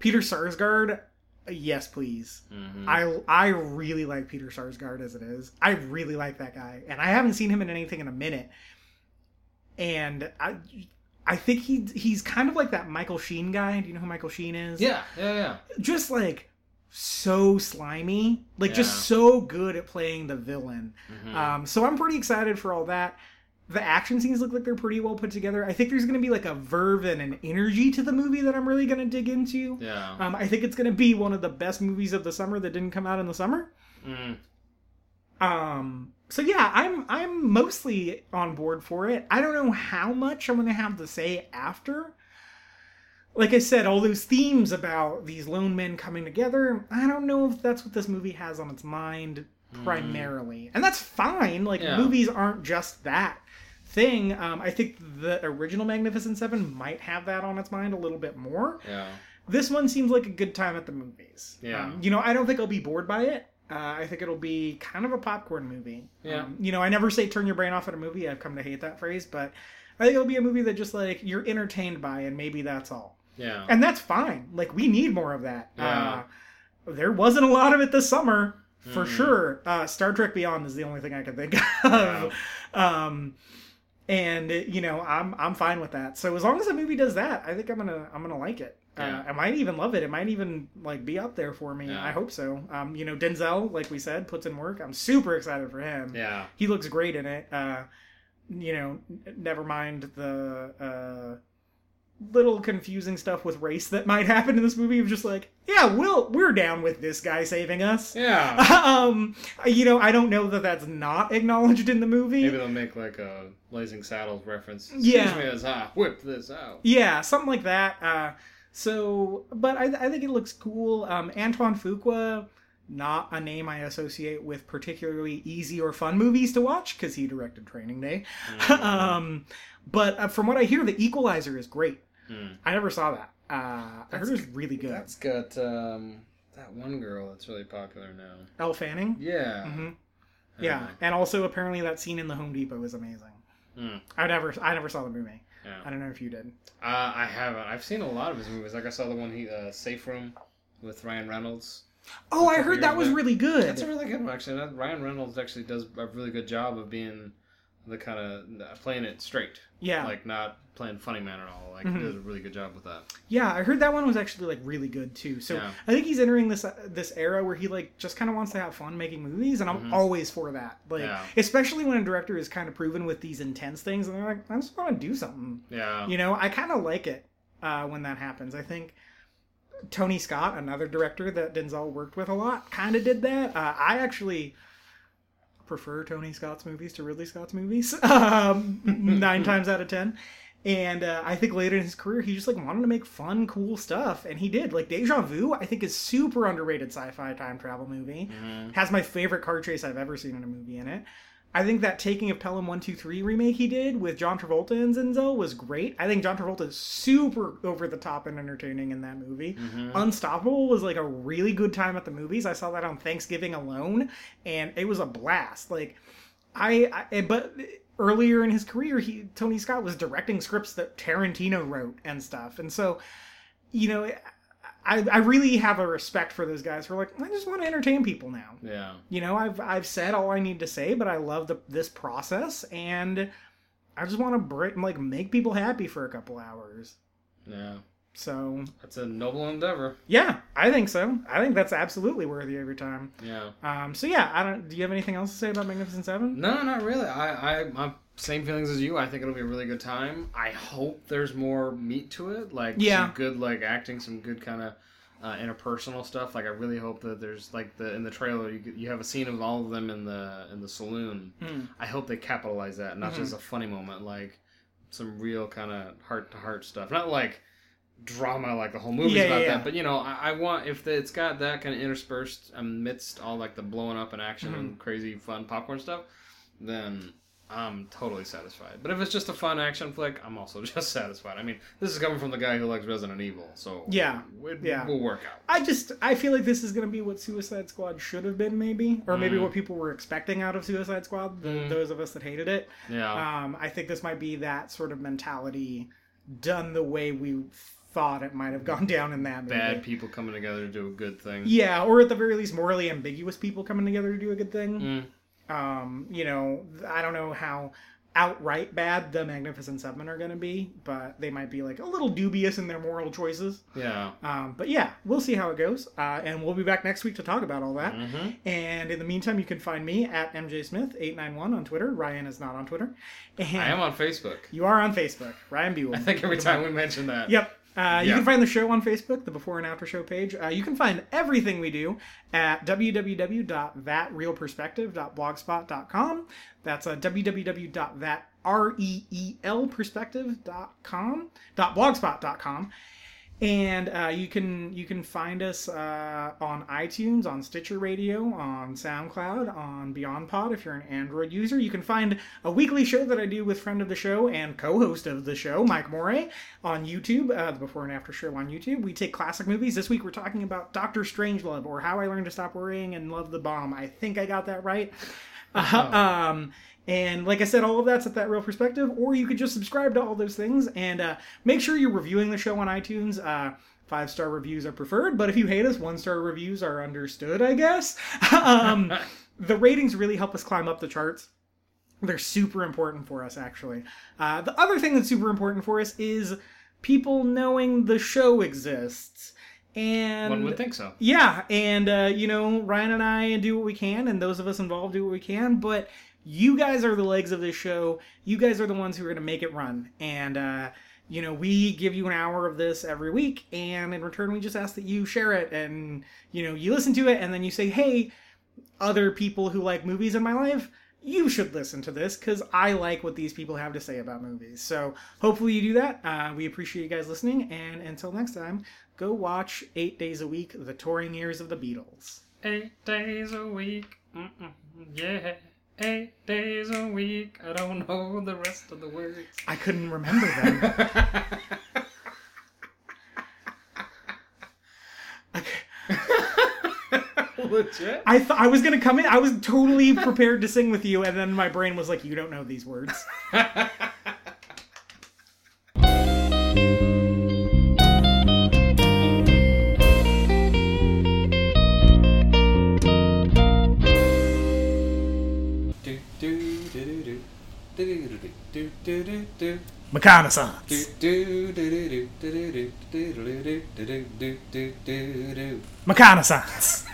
Peter Sarsgaard, yes, please. Mhm. I I really like Peter Sarsgaard as it is. I really like that guy, and I haven't seen him in anything in a minute. And I I think he he's kind of like that Michael Sheen guy. Do you know who Michael Sheen is? Yeah, yeah, yeah. Just like so slimy, like Yeah. just so good at playing the villain. Mhm. Um, so I'm pretty excited for all that. The action scenes look like they're pretty well put together. I think there's going to be like a verve and an energy to the movie that I'm really going to dig into. yeah. Um, I think it's going to be one of the best movies of the summer that didn't come out in the summer. Mm. Um, so yeah, I'm I'm mostly on board for it. I don't know how much I'm going to have to say after. Like I said, all those themes about these lone men coming together, I don't know if that's what this movie has on its mind primarily. And that's fine. Like Yeah. movies aren't just that thing. Um, I think the original Magnificent Seven might have that on its mind a little bit more. Yeah. This one seems like a good time at the movies. Yeah. Um, you know, I don't think I'll be bored by it. Uh, I think it'll be kind of a popcorn movie. Yeah. Um, you know, I never say turn your brain off at a movie. I've come to hate that phrase, but I think it'll be a movie that just like you're entertained by, and maybe that's all. Yeah. And that's fine. Like we need more of that. Yeah. Uh, there wasn't a lot of it this summer, for Mm. sure. Uh, Star Trek Beyond is the only thing I can think *laughs* of. Um, and you know, I'm I'm fine with that. So as long as the movie does that, I think I'm gonna I'm gonna like it. Yeah. Uh, I might even love it. It might even like be up there for me. Yeah. I hope so. Um, you know, Denzel, like we said, puts in work. I'm super excited for him. Yeah. He looks great in it. Uh, you know, never mind the uh, little confusing stuff with race that might happen in this movie. Of just like, yeah, we'll we're down with this guy saving us. Yeah. *laughs* um, you know, I don't know that that's not acknowledged in the movie. Maybe they'll make like a Blazing Saddles reference. Excuse Yeah. me as I whip this out. Yeah, something like that. Uh, so, but I, I think it looks cool. Um, Antoine Fuqua, not a name I associate with particularly easy or fun movies to watch because he directed Training Day. Mm. *laughs* um, but uh, from what I hear, The Equalizer is great. Mm. I never saw that. Uh, I heard it was really good. That's got um, that one girl that's really popular now. Elle Fanning. Yeah. hmm Yeah, don't and also apparently that scene in the Home Depot was amazing. know. Hmm, I never, I never saw the movie. yeah. I don't know if you did. Uh, I haven't. I've seen a lot of his movies. Like I saw the one he uh, Safe Room with Ryan Reynolds. Oh, I heard that was really good. That's a really good one, actually. Ryan Reynolds actually does a really good job of being the kind of playing it straight, yeah, like not playing funny man at all. Like Mhm. he does a really good job with that. yeah. I heard that one was actually like really good too. So Yeah. I think he's entering this uh, this era where he like just kind of wants to have fun making movies, and I'm Mhm. always for that. Like, Yeah. especially when a director is kind of proven with these intense things, and they're like, I just want to do something. Yeah. You know, I kind of like it uh, when that happens. I think Tony Scott, another director that Denzel worked with a lot, kind of did that. Uh, I actually prefer Tony Scott's movies to Ridley Scott's movies, *laughs* um, *laughs* nine times out of ten. And uh, I think later in his career, he just like wanted to make fun, cool stuff, and he did. Like Deja Vu, I think is super underrated sci-fi time travel movie. Mhm. Has my favorite car chase I've ever seen in a movie in it. I think that Taking of Pelham 123 remake he did with John Travolta and Denzel was great. I think John Travolta is super over the top and entertaining in that movie. Mhm. Unstoppable was like a really good time at the movies. I saw that on Thanksgiving alone, and it was a blast. Like, I, I but earlier in his career, he Tony Scott was directing scripts that Tarantino wrote and stuff, and so, you know, I I really have a respect for those guys who are like, I just want to entertain people now. Yeah. You know, I've I've said all I need to say, but I love the this process, and I just want to break, like make people happy for a couple hours. Yeah. So That's a noble endeavor. yeah, I think so. I think that's absolutely worthy of your time. Yeah. Um, so yeah, I don't. Do you have anything else to say about Magnificent Seven? No, not really. I, I, I'm same feelings as you. I think it'll be a really good time. I hope there's more meat to it, like Yeah. some good like acting, some good kind of uh, interpersonal stuff. Like I really hope that there's like the in the trailer you you have a scene of all of them in the in the saloon. Mm. I hope they capitalize that, not Mhm. just a funny moment, like some real kind of heart to heart stuff. Not like drama like the whole movie's Yeah, about yeah, yeah. that, but you know, I, I want if the, it's got that kind of interspersed amidst all like the blowing up and action Mm-hmm. and crazy fun popcorn stuff, then I'm totally satisfied. But if it's just a fun action flick, I'm also *laughs* just satisfied. I mean, this is coming from the guy who likes Resident Evil, so Yeah, it yeah. will work out. I just I feel like this is gonna be what Suicide Squad should have been, maybe, or maybe Mm. what people were expecting out of Suicide Squad. The, Mm. Those of us that hated it. Yeah, Um, I think this might be that sort of mentality done the way we thought it might have gone *laughs* down in that movie. bad people coming together to do a good thing. Yeah, or at the very least, morally ambiguous people coming together to do a good thing. Mm. Um, you know, I don't know how outright bad the Magnificent Seven are going to be, but they might be like a little dubious in their moral choices. Yeah. Um, but yeah, we'll see how it goes, uh, and we'll be back next week to talk about all that. hmm And in the meantime, you can find me at MJ Smith eight nine one on Twitter. Ryan is not on Twitter. And I am on Facebook. You are on Facebook, Ryan Buell. I think every time we mention that. Yep. Uh, you Yeah. can find the show on Facebook, the before and after show page. Uh, you can find everything we do at www.thatrealperspective.blogspot.com. That's uh, www.thatreelperspective.com, .blogspot.com. And uh, you can you can find us uh, on iTunes, on Stitcher Radio, on SoundCloud, on BeyondPod. If you're an Android user, you can find a weekly show that I do with friend of the show and co-host of the show, Mike Moray, on YouTube. Uh, the Before and After Show on YouTube. We take classic movies. This week we're talking about Doctor Strangelove or How I Learned to Stop Worrying and Love the Bomb. I think I got that right. Uh, um, and like I said, all of that's at that real perspective. Or you could just subscribe to all those things and uh, make sure you're reviewing the show on iTunes. Uh, Five star reviews are preferred, but if you hate us, one star reviews are understood, I guess. *laughs* um, *laughs* the ratings really help us climb up the charts. They're super important for us, actually. Uh, the other thing that's super important for us is people knowing the show exists. And One would think so. yeah, and uh, you know, Ryan and I do what we can, and those of us involved do what we can. But you guys are the legs of this show. You guys are the ones who are going to make it run. And uh, you know, we give you an hour of this every week, and in return, we just ask that you share it, and you know, you listen to it, and then you say, "Hey, other people who like movies in my life." You should listen to this because I like what these people have to say about movies. So hopefully you do that. Uh, we appreciate you guys listening, and until next time, go watch eight days a week the touring years of the Beatles. Eight days a week. Mm-mm, yeah. Eight days a week. I don't know the rest of the words. I couldn't remember them. *laughs* Legit. I thought I was gonna come in. I was totally prepared to sing with you, and then my brain was like, "You don't know these words." *laughs* Reconnaissance. Reconnaissance.